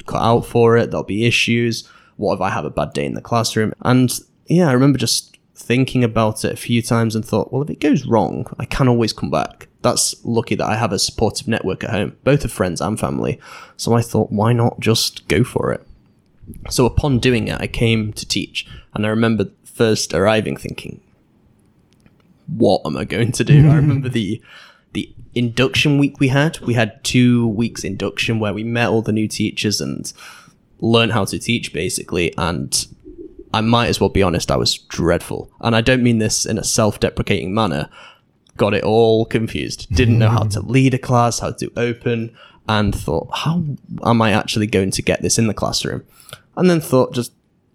cut out for it. There'll be issues. What if I have a bad day in the classroom? And yeah, I remember just thinking about it a few times and thought, well, if it goes wrong, I can always come back. That's lucky that I have a supportive network at home, both of friends and family. So I thought, why not just go for it? So upon doing it, I came to teach, and I remember first arriving thinking, what am I going to do? I remember the the induction week we had. We had two weeks induction where we met all the new teachers and learned how to teach basically. And I might as well be honest, I was dreadful. And I don't mean this in a self-deprecating manner. Got it all confused. Didn't know how to lead a class, how to open, and thought, how am I actually going to get this in the classroom? And then thought, just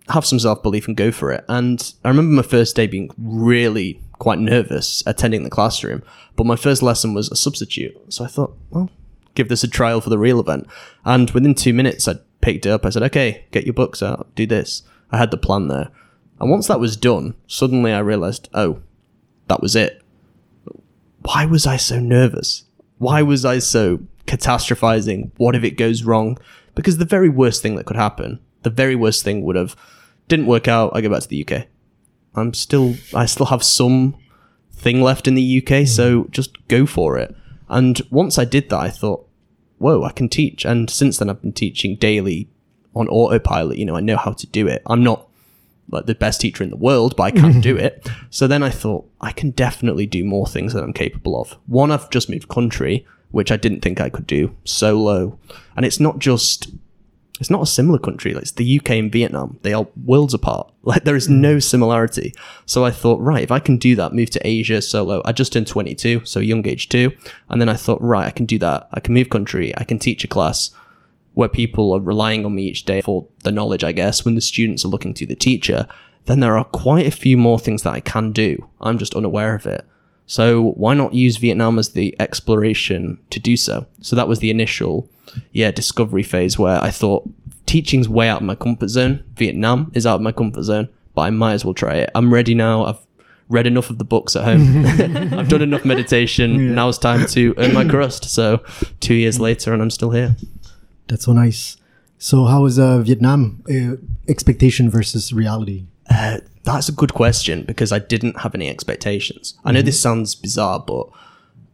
have some self belief and go for it. And I remember my first day being really quite nervous attending the classroom, but my first lesson was a substitute. So I thought, well, give this a trial for the real event. And within two minutes, I picked it up. I said, okay, get your books out, do this. I had the plan there. And once that was done, suddenly I realized, oh, that was it. Why was I so nervous? Why was I so catastrophizing? What if it goes wrong? Because the very worst thing that could happen, the very worst thing would have didn't work out. I go back to the UK. I'm still, I still have some thing left in the UK, mm. so just go for it. And once I did that, I thought, whoa, I can teach. And since then, I've been teaching daily on autopilot. You know, I know how to do it. I'm not like the best teacher in the world, but I can do it. So then I thought I can definitely do more things that I'm capable of. One, I've just moved country, which I didn't think I could do solo. And it's not just it's not a similar country. Like it's the UK and Vietnam. They are worlds apart. Like there is hmm. no similarity. So I thought, right, if I can do that, move to Asia solo. I just turned 22, so young age too. And then I thought, right, I can do that. I can move country. I can teach a class where people are relying on me each day for the knowledge, I guess, when the students are looking to the teacher. Then there are quite a few more things that I can do. I'm just unaware of it. So why not use Vietnam as the exploration to do so? So that was the initial, yeah, discovery phase where I thought teaching's way out of my comfort zone. Vietnam is out of my comfort zone, but I might as well try it. I'm ready now. I've read enough of the books at home. I've done enough meditation. Now it's time to earn my crust. So two years later, and I'm still here. That's so nice. So, how is uh, Vietnam uh, expectation versus reality? Uh, that's a good question because I didn't have any expectations. I know this sounds bizarre, but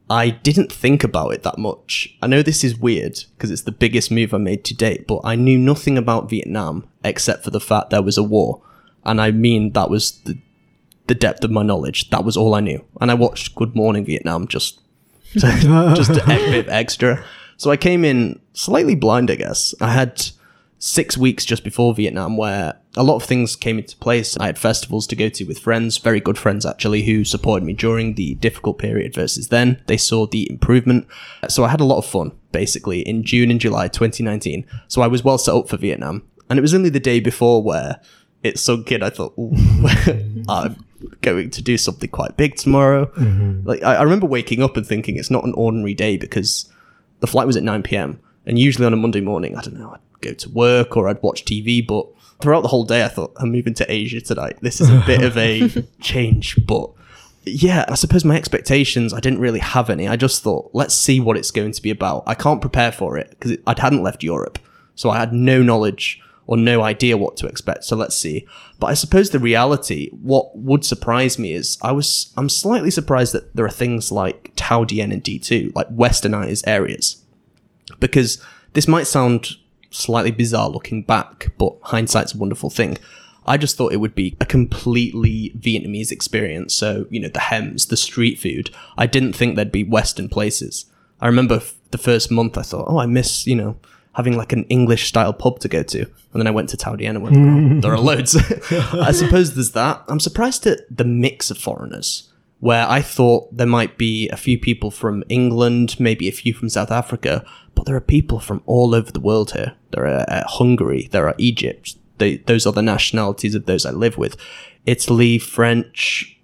I didn't think about it that much. I know this is weird because it's the biggest move I made to date, but I knew nothing about Vietnam except for the fact there was a war. And I mean, that was the, the depth of my knowledge. That was all I knew. And I watched Good Morning Vietnam just to, just a bit extra. So I came in slightly blind, I guess. I had six weeks just before Vietnam where a lot of things came into place. I had festivals to go to with friends, very good friends actually, who supported me during the difficult period versus then. They saw the improvement. So I had a lot of fun, basically, in June and July 2019. So I was well set up for Vietnam. And it was only the day before where it sunk in. I thought, I'm going to do something quite big tomorrow. Mm-hmm. Like I, I remember waking up and thinking it's not an ordinary day because the flight was at 9 p.m. And usually on a Monday morning, I don't know, I'd go to work or I'd watch TV. But throughout the whole day, I thought, I'm moving to Asia tonight. This is a bit of a change. But yeah, I suppose my expectations, I didn't really have any. I just thought, let's see what it's going to be about. I can't prepare for it because I hadn't left Europe. So I had no knowledge or no idea what to expect. So let's see. But I suppose the reality, what would surprise me is I was, I'm slightly surprised that there are things like Thao Dien and D2, like westernized areas. Because this might sound slightly bizarre looking back, but hindsight's a wonderful thing. I just thought it would be a completely Vietnamese experience. So, you know, the hems, the street food. I didn't think there'd be Western places. I remember f- the first month I thought, oh, I miss, you know, having like an English style pub to go to. And then I went to Thao Dien and went, oh, there are loads. I suppose there's that. I'm surprised at the mix of foreigners, where I thought there might be a few people from England, maybe a few from South Africa, but there are people from all over the world here. There are uh, Hungary, there are Egypt, they, those are the nationalities of those I live with. Italy, French,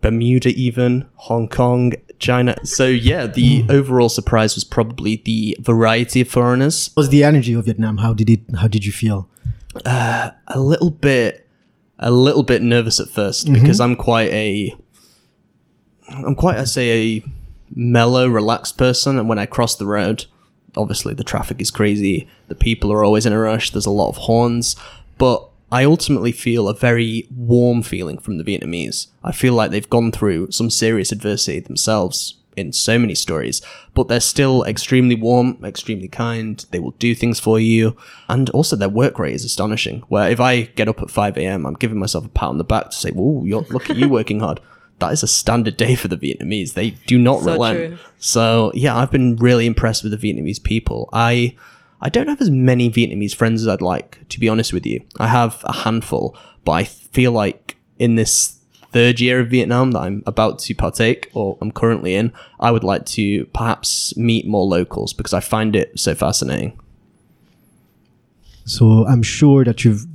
Bermuda, even Hong Kong, China. So yeah, the hmm. overall surprise was probably the variety of foreigners. What was the energy of Vietnam? How did it? How did you feel? Uh, a little bit, a little bit nervous at 1st mm-hmm. because I'm quite a, I'm quite, I say, a mellow, relaxed person. And when I cross the road, obviously the traffic is crazy. The people are always in a rush. There's a lot of horns, but I ultimately feel a very warm feeling from the Vietnamese. I feel like they've gone through some serious adversity themselves in so many stories, but they're still extremely warm, extremely kind. They will do things for you. And also their work rate is astonishing. Where if I get up at 5 a.m., I'm giving myself a pat on the back to say, Whoa, look at you working hard. That is a standard day for the Vietnamese. They do not So relent. true. So yeah, I've been really impressed with the Vietnamese people. I I don't have as many Vietnamese friends as I'd like, to be honest with you. I have a handful, but I feel like in this third year of Vietnam that I'm about to partake or I'm currently in, I would like to perhaps meet more locals because I find it so fascinating. So I'm sure that you've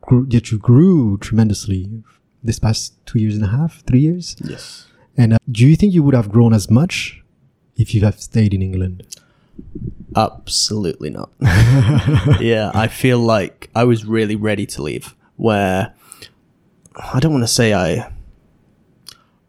grew, that you grew tremendously this past two years and a half, three years. Yes. And uh, do you think you would have grown as much if you have stayed in England? Absolutely not. yeah, I feel like I was really ready to leave. Where I don't want to say I.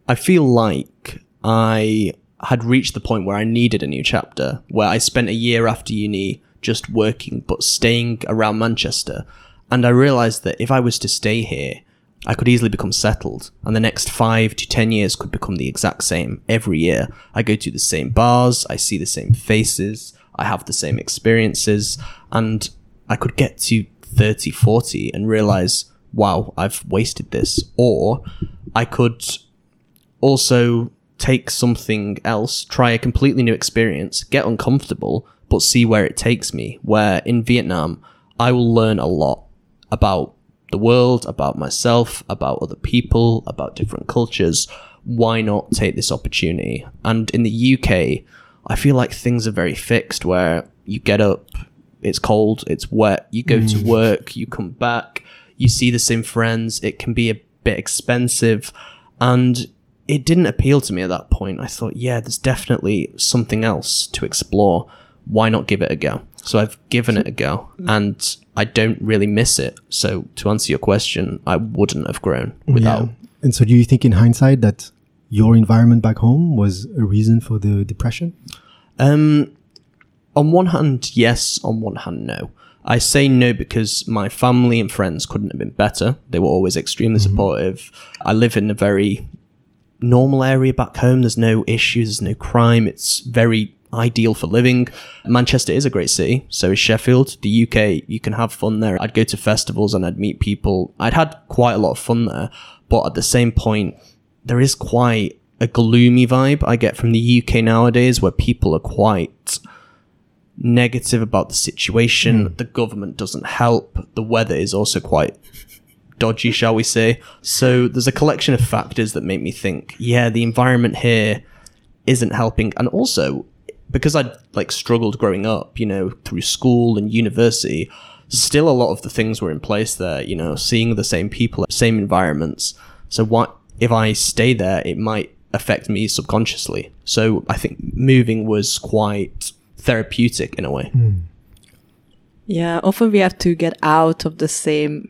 I feel like I had reached the point where I needed a new chapter, where I spent a year after uni just working but staying around Manchester. And I realized that if I was to stay here, I could easily become settled, and the next five to ten years could become the exact same every year. I go to the same bars, I see the same faces, I have the same experiences, and I could get to 30, 40 and realize, wow, I've wasted this. Or I could also take something else, try a completely new experience, get uncomfortable, but see where it takes me. Where in Vietnam, I will learn a lot about the world, about myself, about other people, about different cultures. Why not take this opportunity? And in the UK, I feel like things are very fixed where you get up, it's cold, it's wet, you go to mm. work, you come back, you see the same friends, it can be a bit expensive. And it didn't appeal to me at that point. I thought, yeah, there's definitely something else to explore. Why not give it a go? So I've given it a go and I don't really miss it. So to answer your question, I wouldn't have grown without. Yeah. And so, do you think, in hindsight, that your environment back home was a reason for the depression? Um, on one hand, yes. On one hand, no. I say no because my family and friends couldn't have been better. They were always extremely supportive. I live in a very normal area back home. There's no issues. There's no crime. It's very ideal for living. Manchester is a great city. So is Sheffield. The UK, you can have fun there. I'd go to festivals and I'd meet people. I'd had quite a lot of fun there. But at the same point, there is quite a gloomy vibe I get from the UK nowadays where people are quite negative about the situation. Hmm. The government doesn't help. The weather is also quite dodgy, shall we say. So there's a collection of factors that make me think, yeah, the environment here isn't helping. And also, because I'd like struggled growing up, you know, through school and university, still a lot of the things were in place there, you know, seeing the same people, same environments. So what if I stay there, it might affect me subconsciously. So I think moving was quite therapeutic in a way. Hmm. Yeah, often we have to get out of the same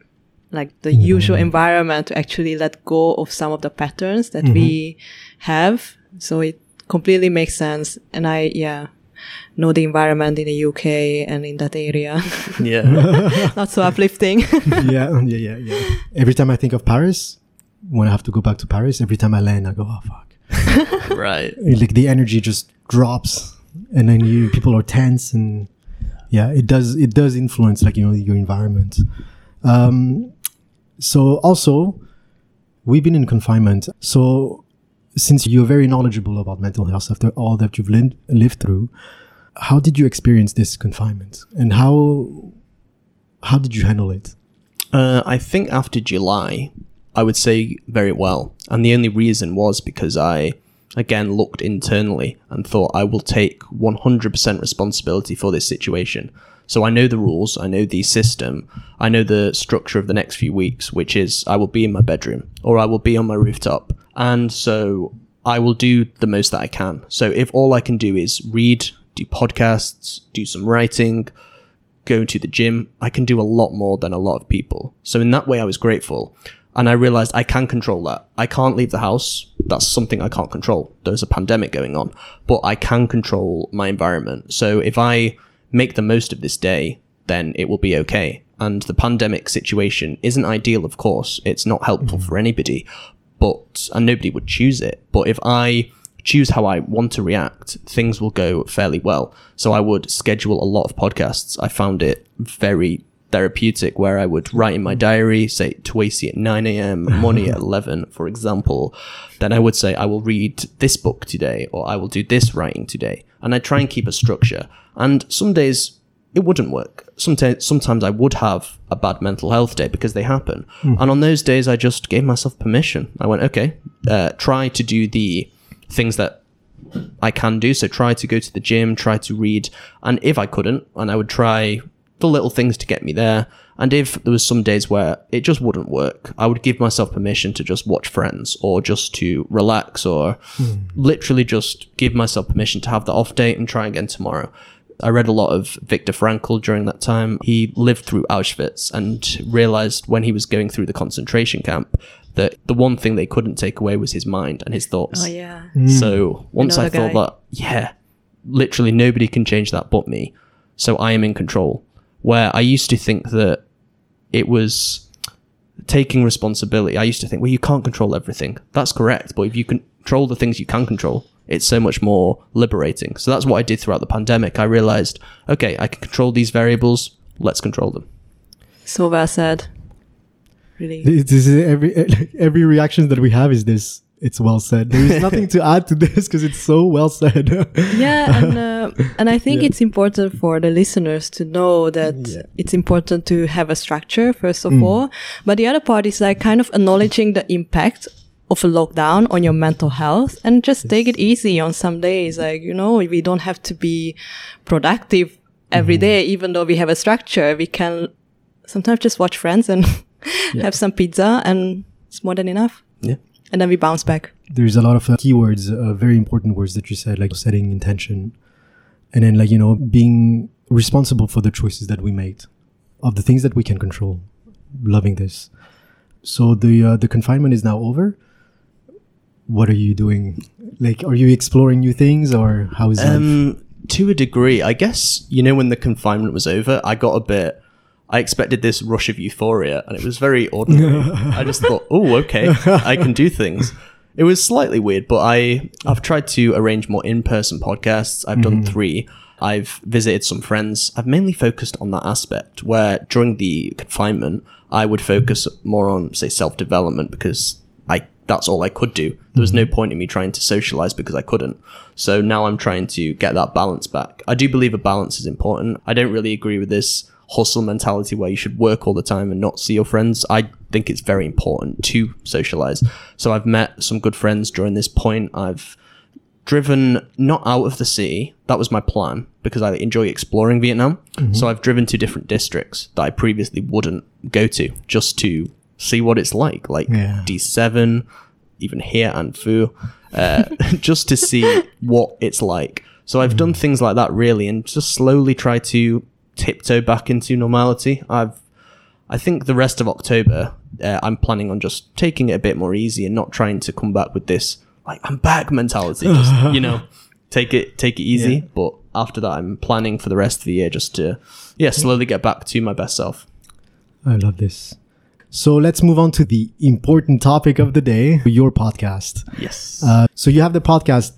like the hmm. usual environment to actually let go of some of the patterns that we mm-hmm. have. So it completely makes sense. And I, yeah, know the environment in the UK and in that area. Yeah. Not so uplifting. yeah, yeah, yeah, yeah. Every time I think of Paris, when I have to go back to Paris, every time I land, I go, oh fuck. right. Like the energy just drops, and then you people are tense, and yeah, it does it does influence like you know your environment. Um, so also, we've been in confinement, so since you're very knowledgeable about mental health after all that you've lived, lived through, how did you experience this confinement, and how how did you handle it? Uh, I think after July, I would say very well. And the only reason was because I, again, looked internally and thought I will take 100% responsibility for this situation. So I know the rules, I know the system, I know the structure of the next few weeks, which is I will be in my bedroom or I will be on my rooftop. And so I will do the most that I can. So if all I can do is read, do podcasts, do some writing, go to the gym, I can do a lot more than a lot of people. So in that way, I was grateful. And I realized I can control that. I can't leave the house. That's something I can't control. There's a pandemic going on, but I can control my environment. So if I make the most of this day, then it will be okay. And the pandemic situation isn't ideal, of course. It's not helpful mm-hmm. for anybody, but, and nobody would choose it. But if I choose how I want to react, things will go fairly well. So I would schedule a lot of podcasts. I found it very therapeutic where I would write in my diary, say Tuasi at 9 a.m., Money at 11, for example. Then I would say, I will read this book today, or I will do this writing today. And I try and keep a structure. And some days it wouldn't work. Sometimes, sometimes I would have a bad mental health day because they happen. And on those days, I just gave myself permission. I went, okay, uh, try to do the things that I can do. So try to go to the gym, try to read. And if I couldn't, and I would try the little things to get me there. And if there was some days where it just wouldn't work, I would give myself permission to just watch Friends or just to relax or literally just give myself permission to have the off day and try again tomorrow. I read a lot of Viktor Frankl during that time. He lived through Auschwitz and realized when he was going through the concentration camp that the one thing they couldn't take away was his mind and his thoughts. oh, yeah. Hmm. So once know I, the thought guy. that, yeah, literally nobody can change that but me. So I am in control. Where I used to think that it was taking responsibility. I used to think, well, you can't control everything. That's correct. But if you can control the things you can control, it's so much more liberating. So that's what I did throughout the pandemic. I realized, okay, I can control these variables. Let's control them. So well said. Really. This is every every reaction that we have is this. It's well said. There is nothing to add to this because it's so well said. yeah and uh, and i think Yeah. it's important for the listeners to know that Yeah. it's important to have a structure first of all but the other part is like kind of acknowledging the impact of a lockdown on your mental health and just take it easy on some days like you know we don't have to be productive every day even though we have a structure we can sometimes just watch friends and have some pizza and it's more than enough Yeah. and then we bounce back There's a lot of uh, keywords, uh, very important words that you said, like setting intention, and then like you know being responsible for the choices that we made, of the things that we can control. Loving this. So the uh, the confinement is now over. What are you doing? Like, are you exploring new things, or how is life? Um, to a degree, I guess you know when the confinement was over, I got a bit. I expected this rush of euphoria, and it was very ordinary. I just thought, oh, okay, I can do things. It was slightly weird, but I I've tried to arrange more in person podcasts. I've done three. I've visited some friends. I've mainly focused on that aspect where during the confinement I would focus more on say self development because that's all I could do. There was no mm-hmm. point in me trying to socialize because I couldn't. So now I'm trying to get that balance back. I do believe a balance is important. I don't really agree with this hustle mentality where you should work all the time and not see your friends. I think it's very important to socialize. So I've met some good friends during this point. I've driven not out of the city. That was my plan because I enjoy exploring Vietnam. Mm-hmm. So I've driven to different districts that I previously wouldn't go to just to see what it's like, like Yeah. D7, even here and Phu, uh, just to see what it's like. So I've done things like that really, and just slowly try to tiptoe back into normality. I've I think the rest of October, uh, I'm planning on just taking it a bit more easy and not trying to come back with this like I'm back mentality. Just you know, take it take it easy. Yeah. But after that, I'm planning for the rest of the year just to yeah slowly get back to my best self. I love this. So let's move on to the important topic of the day your podcast. Yes. Uh, so you have the podcast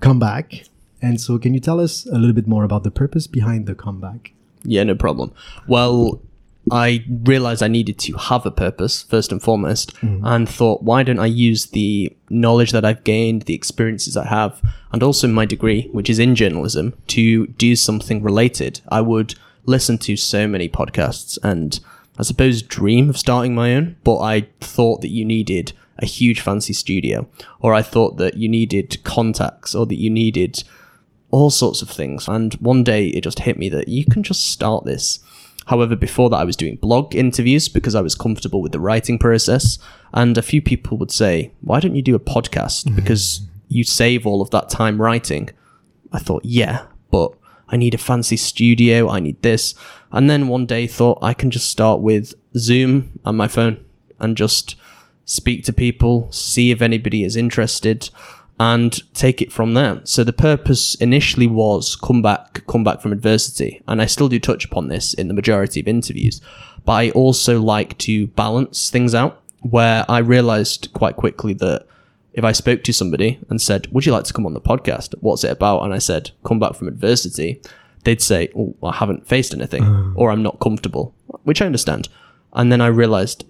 Comeback. And so can you tell us a little bit more about the purpose behind the comeback? Yeah, no problem. Well, I realized I needed to have a purpose first and foremost, and thought, why don't I use the knowledge that I've gained, the experiences I have, and also my degree, which is in journalism, to do something related? I would listen to so many podcasts and I suppose dream of starting my own, but I thought that you needed a huge fancy studio, or I thought that you needed contacts, or that you needed all sorts of things. And one day it just hit me that you can just start this. However, before that, I was doing blog interviews because I was comfortable with the writing process. And a few people would say, Why don't you do a podcast? Because you save all of that time writing. I thought, Yeah, but I need a fancy studio. I need this. And then one day thought I can just start with Zoom and my phone and just speak to people, see if anybody is interested, and take it from there. So the purpose initially was come back, come back from adversity, and I still do touch upon this in the majority of interviews. But I also like to balance things out, where I realized quite quickly that if I spoke to somebody and said, "Would you like to come on the podcast? What's it about?" and I said, "Come back from adversity," they'd say, oh, "I haven't faced anything," or "I'm not comfortable," which I understand. And then I realized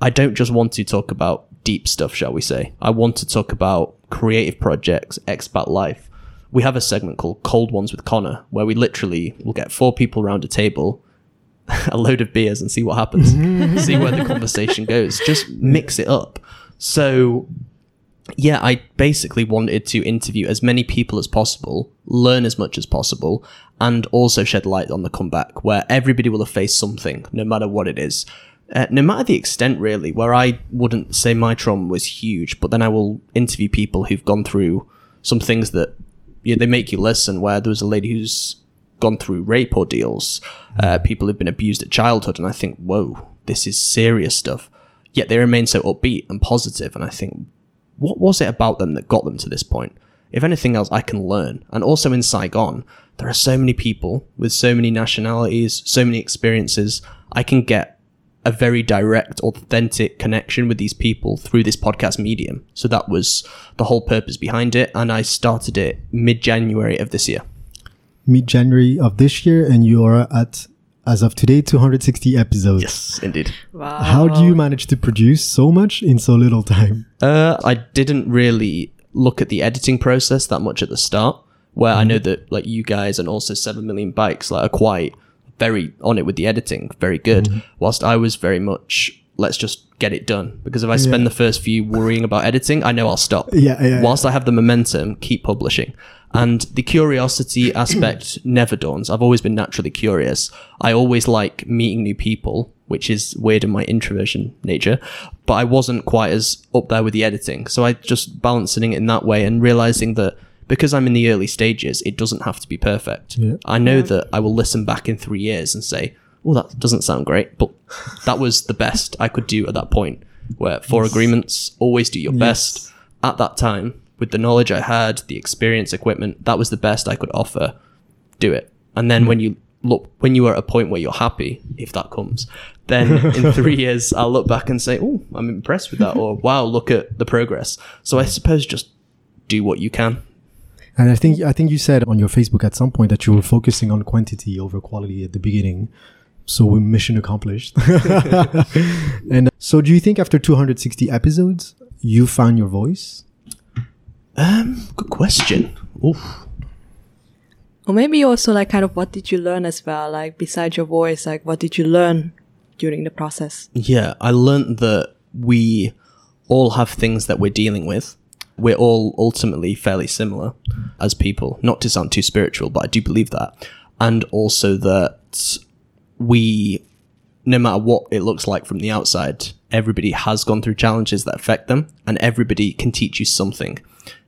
I don't just want to talk about deep stuff, shall we say. I want to talk about creative projects, expat life. We have a segment called Cold Ones with Connor, where we literally will get four people around a table, a load of beers, and see what happens. see where the conversation goes. Just mix it up. So, yeah, I basically wanted to interview as many people as possible, learn as much as possible, and also shed light on the comeback, where everybody will have faced something, no matter what it is uh, no matter the extent, really, where I wouldn't say my trauma was huge, but then I will interview people who've gone through some things that yeah, they make you listen. Where there was a lady who's gone through rape ordeals, uh, people who've been abused at childhood, and I think, whoa, this is serious stuff. Yet they remain so upbeat and positive, and I think, what was it about them that got them to this point? If anything else, I can learn. And also in Saigon, there are so many people with so many nationalities, so many experiences. I can get a very direct, authentic connection with these people through this podcast medium. So that was the whole purpose behind it. And I started it mid January of this year. Mid January of this year, and you are at, as of today, 260 episodes. Yes, indeed. Wow. How do you manage to produce so much in so little time? Uh, I didn't really look at the editing process that much at the start, where I know that like you guys and also Seven Million Bikes like are quite very on it with the editing, very good. Whilst I was very much let's just get it done because if I spend Yeah. the first few worrying about editing, I know I'll stop. Yeah, yeah, Whilst I have the momentum, keep publishing. And the curiosity aspect never dawns. I've always been naturally curious. I always like meeting new people, which is weird in my introversion nature, but I wasn't quite as up there with the editing. So I just balancing it in that way and realizing that because I'm in the early stages, it doesn't have to be perfect. Yeah. I know that I will listen back in three years and say, oh, that doesn't sound great, but that was the best I could do at that point. Where four agreements, always do your best at that time with the knowledge I had, the experience, equipment. That was the best I could offer. Do it, and then hmm. when you look, when you are at a point where you're happy, if that comes, then in three years I'll look back and say, "Oh, I'm impressed with that," or "Wow, look at the progress." So I suppose just do what you can. And I think I think you said on your Facebook at some point that you were focusing on quantity over quality at the beginning. So we mission accomplished. and uh, so do you think after 260 episodes you found your voice? Um, good question. Oof. Or maybe also like kind of what did you learn as well? Like besides your voice, like what did you learn during the process? Yeah, I learned that we all have things that we're dealing with. We're all ultimately fairly similar as people. Not to sound too spiritual, but I do believe that. And also that we, no matter what it looks like from the outside, everybody has gone through challenges that affect them, and everybody can teach you something.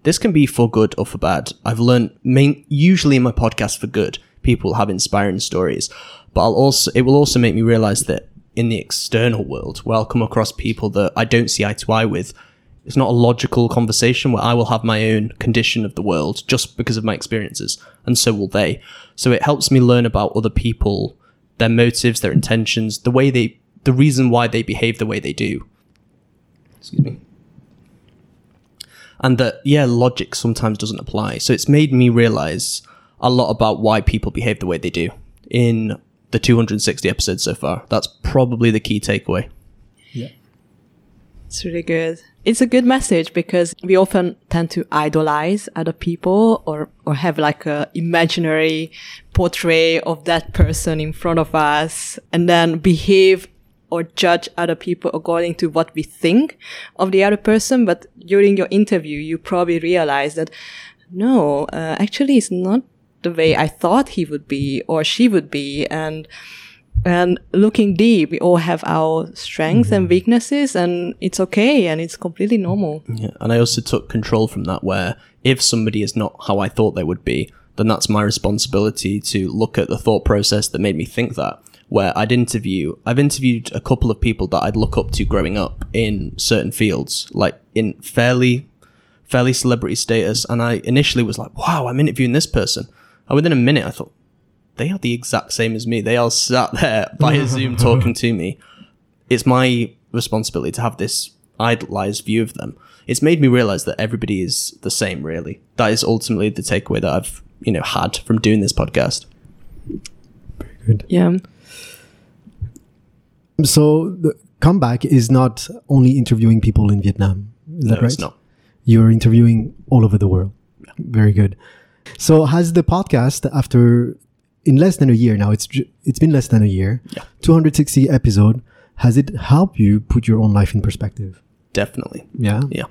This can be for good or for bad. I've learned main, usually in my podcast for good. People have inspiring stories, but I'll also it will also make me realize that in the external world where I'll come across people that I don't see eye to eye with. It's not a logical conversation where I will have my own condition of the world just because of my experiences, and so will they. So it helps me learn about other people, their motives, their intentions, the way they, the reason why they behave the way they do. Excuse me and that yeah logic sometimes doesn't apply so it's made me realize a lot about why people behave the way they do in the 260 episodes so far that's probably the key takeaway Yeah. It's really good. It's a good message because we often tend to idolize other people or, or have like a imaginary portrait of that person in front of us and then behave or judge other people according to what we think of the other person. But during your interview, you probably realize that no, uh, actually it's not the way I thought he would be or she would be. And, and looking deep, we all have our strengths and weaknesses and it's okay and it's completely normal. Yeah, and I also took control from that where if somebody is not how I thought they would be, then that's my responsibility to look at the thought process that made me think that. Where I'd interview, I've interviewed a couple of people that I'd look up to growing up in certain fields, like in fairly, fairly celebrity status. And I initially was like, wow, I'm interviewing this person. And within a minute, I thought, they are the exact same as me. They are sat there via Zoom talking to me. It's my responsibility to have this idolized view of them. It's made me realize that everybody is the same, really. That is ultimately the takeaway that I've, you know, had from doing this podcast. Good. Yeah. So the comeback is not only interviewing people in Vietnam. Is that no, right? it's not. You're interviewing all over the world. Very good. So has the podcast after in less than a year now? It's it's been less than a year. Yeah. 260 episode. Has it helped you put your own life in perspective? Definitely. Yeah. Yeah.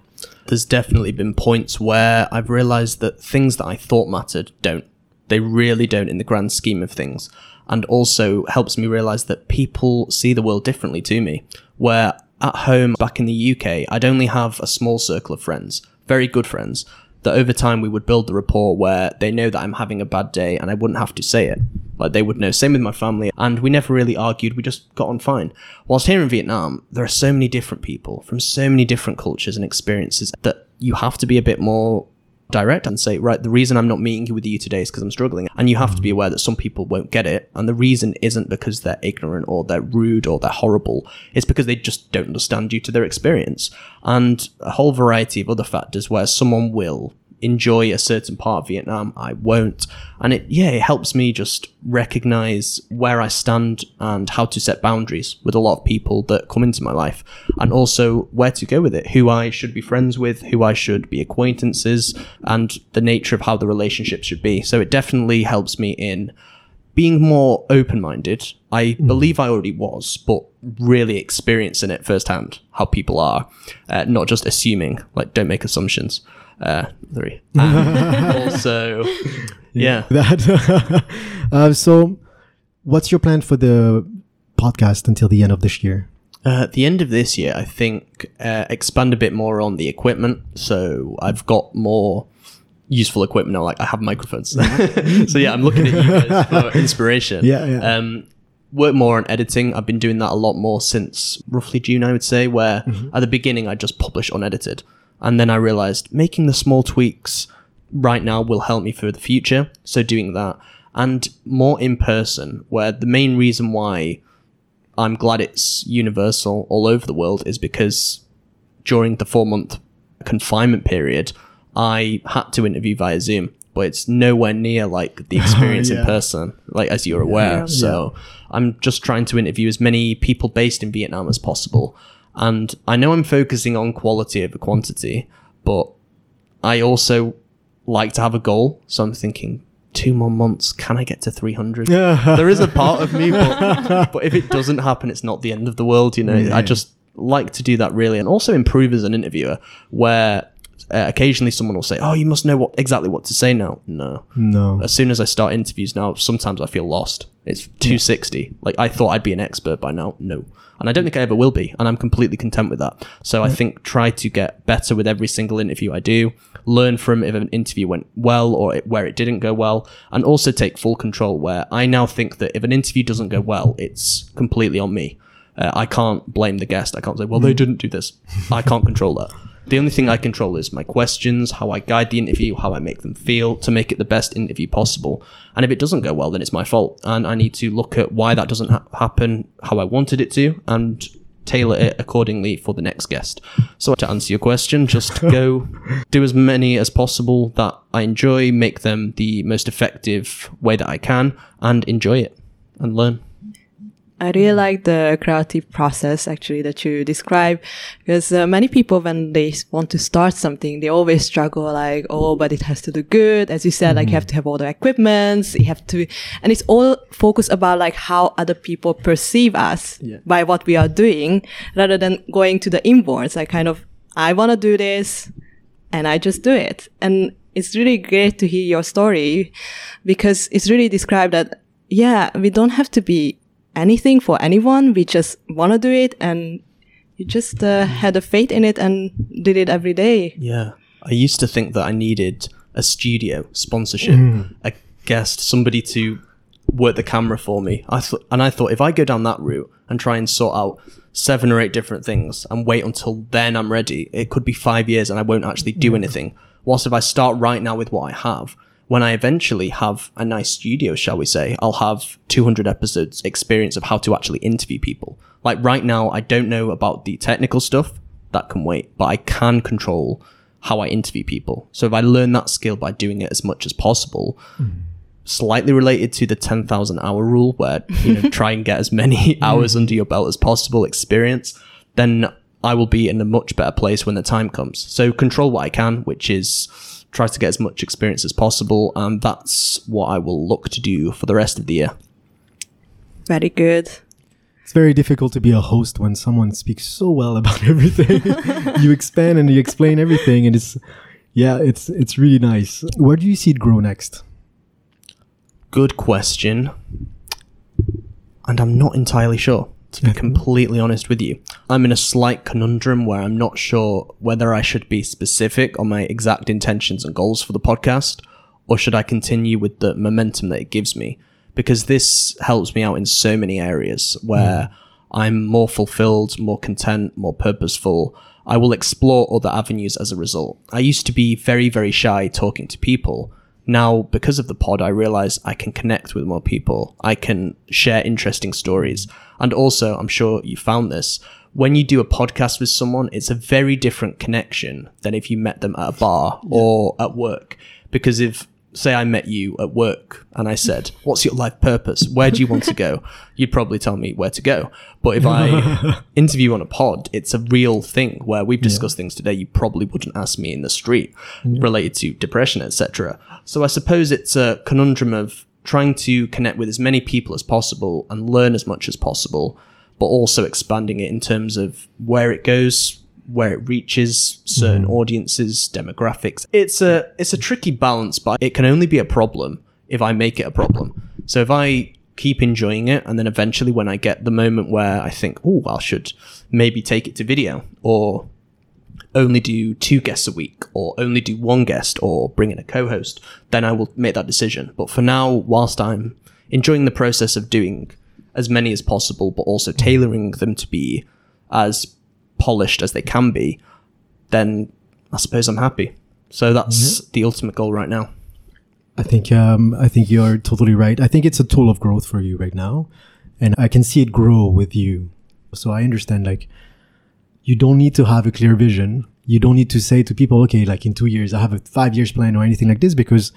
There's definitely been points where I've realized that things that I thought mattered don't. They really don't in the grand scheme of things. And also helps me realize that people see the world differently to me. Where at home, back in the UK, I'd only have a small circle of friends, very good friends, that over time we would build the rapport where they know that I'm having a bad day and I wouldn't have to say it. Like they would know. Same with my family. And we never really argued. We just got on fine. Whilst here in Vietnam, there are so many different people from so many different cultures and experiences that you have to be a bit more direct and say, right, the reason I'm not meeting you with you today is because I'm struggling. And you have to be aware that some people won't get it. And the reason isn't because they're ignorant or they're rude or they're horrible. It's because they just don't understand due to their experience. And a whole variety of other factors where someone will enjoy a certain part of Vietnam, I won't. And it, yeah, it helps me just recognize where I stand and how to set boundaries with a lot of people that come into my life and also where to go with it, who I should be friends with, who I should be acquaintances and the nature of how the relationship should be. So it definitely helps me in being more open minded. I believe I already was, but really experiencing it firsthand, how people are, uh, not just assuming, like, don't make assumptions. Uh, three. And also, yeah. That. uh, so, what's your plan for the podcast until the end of this year? Uh, at the end of this year, I think uh, expand a bit more on the equipment. So I've got more useful equipment now. Like I have microphones. so yeah, I'm looking at you guys for inspiration. Yeah, yeah. Um, work more on editing. I've been doing that a lot more since roughly June, I would say. Where at the beginning I just published unedited, and then I realized making the small tweaks right now will help me for the future. So doing that and more in person, where the main reason why I'm glad it's universal all over the world is because during the four month confinement period, I had to interview via Zoom, but it's nowhere near like the experience Yeah. in person, like as you're aware. Yeah. So I'm just trying to interview as many people based in Vietnam as possible. And I know I'm focusing on quality over quantity, but I also like to have a goal. So I'm thinking, two more months, can I get to 300? there is a part of me, but, but if it doesn't happen, it's not the end of the world. You know, Yeah. I mm. just like to do that really, and also improve as an interviewer. Where uh, occasionally someone will say, "Oh, you must know what exactly what to say now." No, No. as soon as I start interviews now, sometimes I feel lost. It's 260. Like I thought I'd be an expert by now. No. And I don't think I ever will be. And I'm completely content with that. So I think try to get better with every single interview I do. Learn from if an interview went well or it, where it didn't go well. And also take full control where I now think that if an interview doesn't go well, it's completely on me. Uh, I can't blame the guest. I can't say, well, they didn't do this. I can't control that. The only thing I control is my questions, how I guide the interview, how I make them feel to make it the best interview possible. And if it doesn't go well, then it's my fault. And I need to look at why that doesn't ha- happen how I wanted it to and tailor it accordingly for the next guest. So to answer your question, just go do as many as possible that I enjoy, make them the most effective way that I can, and enjoy it and learn. I really like the creative process actually that you describe because uh, many people when they want to start something they always struggle like oh but it has to do good as you said like you have to have all the equipments you have to and it's all focused about like how other people perceive us Yeah. by what we are doing rather than going to the inwards like kind of I want to do this and I just do it. And it's really great to hear your story because it's really described that, yeah, we don't have to be anything for anyone. We just want to do it and you just uh, had a faith in it and did it every day. Yeah. I used to think that I needed a studio sponsorship, a guest, somebody to work the camera for me. I thought, and I thought if I go down that route and try and sort out seven or eight different things and wait until then I'm ready, it could be five years and I won't actually do anything. Whilst if I start right now with what I have, when I eventually have a nice studio, shall we say, I'll have 200 episodes experience of how to actually interview people. Like right now, I don't know about the technical stuff that can wait, but I can control how I interview people. So if I learn that skill by doing it as much as possible, hmm. slightly related to the 10,000 hour rule where, you know, try and get as many hmm. hours under your belt as possible experience, then I will be in a much better place when the time comes. So control what I can, which is try to get as much experience as possible. And that's what I will look to do for the rest of the year. Very good. It's very difficult to be a host when someone speaks so well about everything. you expand and you explain everything, and it's yeah, it's it's really nice. Where do you see it grow next? Good question. And I'm not entirely sure, to be completely honest with you. I'm in a slight conundrum where I'm not sure whether I should be specific on my exact intentions and goals for the podcast, or should I continue with the momentum that it gives me? Because this helps me out in so many areas where hmm. I'm more fulfilled, more content, more purposeful. I will explore other avenues as a result. I used to be very, very shy talking to people. Now, because of the pod, I realize I can connect with more people. I can share interesting stories. And also, I'm sure you found this. When you do a podcast with someone, it's a very different connection than if you met them at a bar or at work. Because if, say, I met you at work and I said, What's your life purpose? Where do you want to go? You'd probably tell me where to go. But if I interview on a pod, it's a real thing where we've discussed things today you probably wouldn't ask me in the street related to depression, etc. So I suppose it's a conundrum of trying to connect with as many people as possible and learn as much as possible, but also expanding it in terms of where it goes, where it reaches certain hmm. audiences, demographics. It's a it's a tricky balance, but it can only be a problem if I make it a problem. So if I keep enjoying it and then eventually when I get the moment where I think, oh, I should maybe take it to video or only do two guests a week or only do one guest or bring in a co-host, then I will make that decision. But for now, whilst I'm enjoying the process of doing as many as possible, but also tailoring them to be as polished as they can be, then I suppose I'm happy. So that's the ultimate goal right now. I think um, I think you're totally right. I think it's a tool of growth for you right now, and I can see it grow with you. So I understand like you don't need to have a clear vision. You don't need to say to people, okay, like in two years I have a five years plan or anything like this because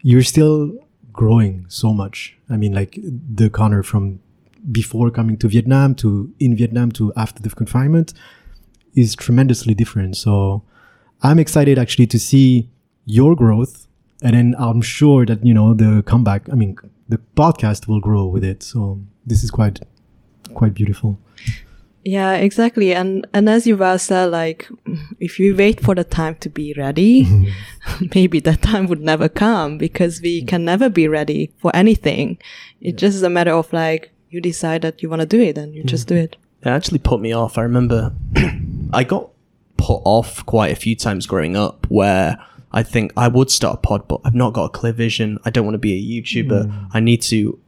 you're still growing so much. I mean, like the Connor from before coming to Vietnam to in Vietnam to after the confinement is tremendously different. So I'm excited actually to see your growth and then I'm sure that you know the comeback. I mean, the podcast will grow with it. So this is quite quite beautiful. Yeah, exactly. And and as you well said, like if you wait for the time to be ready, maybe that time would never come because we mm. can never be ready for anything. It's just is a matter of like you decide that you want to do it and you just do mm-hmm. it. It actually put me off. I remember I got put off quite a few times growing up where I think I would start a pod, but I've not got a clear vision. I don't want to be a YouTuber. Mm. I need to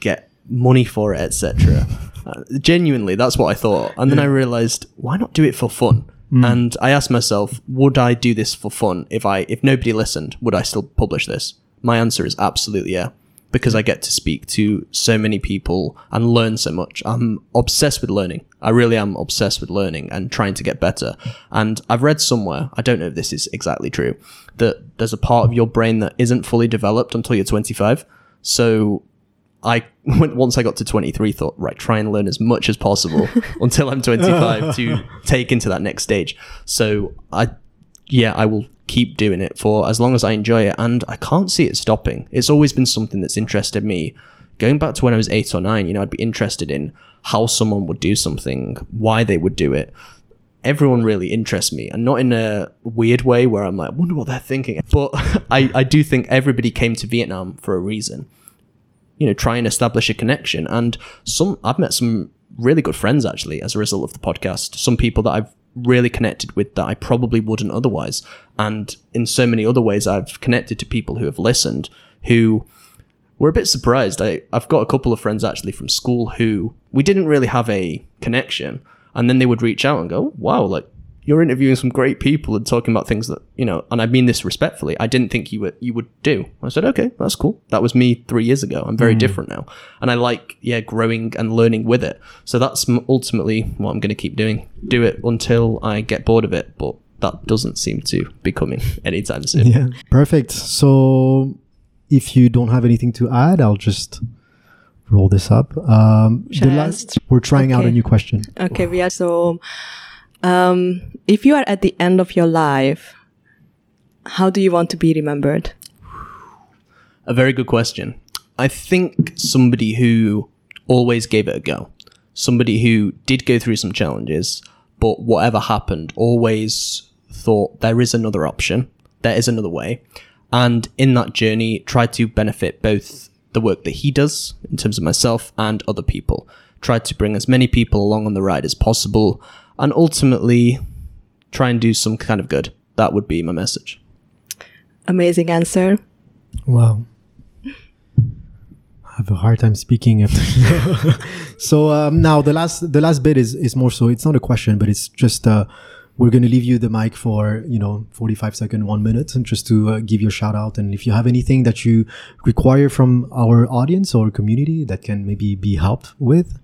get money for it, etc. Uh, genuinely, that's what I thought. And then I realized, why not do it for fun? Mm. And I asked myself, would I do this for fun if I if nobody listened? Would I still publish this? My answer is absolutely yeah, because I get to speak to so many people and learn so much. I'm obsessed with learning. I really am obsessed with learning and trying to get better. And I've read somewhere, I don't know if this is exactly true, that there's a part of your brain that isn't fully developed until you're 25. So I once I got to 23 thought right try and learn as much as possible until I'm 25 to take into that next stage. So I yeah, I will keep doing it for as long as I enjoy it and I can't see it stopping. It's always been something that's interested me. Going back to when I was 8 or 9, you know, I'd be interested in how someone would do something, why they would do it. Everyone really interests me and not in a weird way where I'm like, I wonder what they're thinking. But I, I do think everybody came to Vietnam for a reason you know try and establish a connection and some i've met some really good friends actually as a result of the podcast some people that i've really connected with that i probably wouldn't otherwise. And in so many other ways i've connected to people who have listened who were a bit surprised. I, i've got a couple of friends actually from school who we didn't really have a connection. And then they would reach out and go wow like you're interviewing some great people and talking about things that you know and i mean this respectfully i didn't think you would you would do i said okay that's cool that was me three years ago i'm very different now and i like yeah growing and learning with it so that's ultimately what i'm going to keep doing do it until i get bored of it but that doesn't seem to be coming anytime soon Yeah. Perfect. So if you don't have anything to add, I'll just roll this up. Um, the last, we're trying out a new question. Okay, we are so. Um, if you are at the end of your life, how do you want to be remembered? A very good question. I think somebody who always gave it a go. Somebody who did go through some challenges, but whatever happened, always thought there is another option, there is another way. And in that journey, tried to benefit both the work that he does in terms of myself and other people. Tried to bring as many people along on the ride as possible, and ultimately try and do some kind of good. That would be my message. Amazing answer. Wow. I have a hard time speaking after. so um, now the last the last bit is is more so it's not a question but it's just uh, we're going to leave you the mic for you know 45 second one minute and just to uh, give you a shout out and if you have anything that you require from our audience or community that can maybe be helped with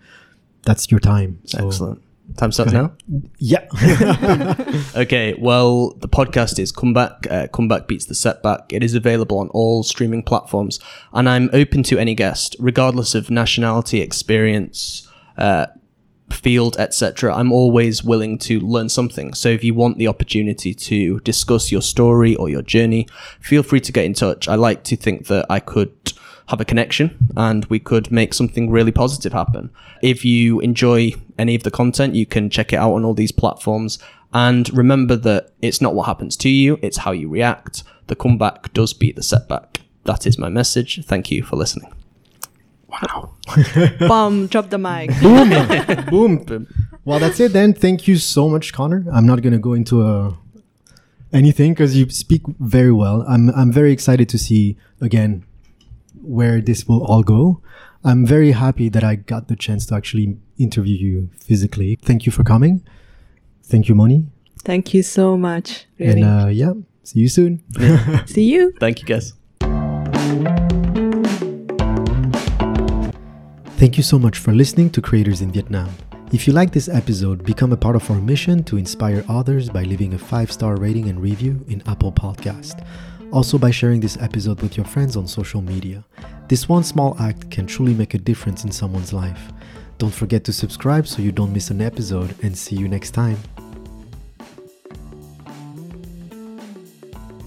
that's your time so Excellent. Time starts now. yeah Okay, well, the podcast is Comeback. Uh, Comeback beats the setback. It is available on all streaming platforms, and I'm open to any guest, regardless of nationality, experience, uh, field, etc. I'm always willing to learn something. So if you want the opportunity to discuss your story or your journey, feel free to get in touch. I like to think that I could have a connection and we could make something really positive happen. If you enjoy any of the content, you can check it out on all these platforms. And remember that it's not what happens to you, it's how you react. The comeback does beat the setback. That is my message. Thank you for listening. Bum, drop the mic. Boom. Boom well that's it then thank you so much connor i'm not going to go into a anything because you speak very well i'm i'm very excited to see again where this will all go i'm very happy that i got the chance to actually interview you physically thank you for coming thank you moni Thank you so much. Really. and uh yeah see you soon See you. Thank you, guys. Thank you so much for listening to Creators in Vietnam. If you like this episode, become a part of our mission to inspire others by leaving a five star rating and review in Apple Podcast. Also, by sharing this episode with your friends on social media. This one small act can truly make a difference in someone's life. Don't forget to subscribe so you don't miss an episode, and see you next time.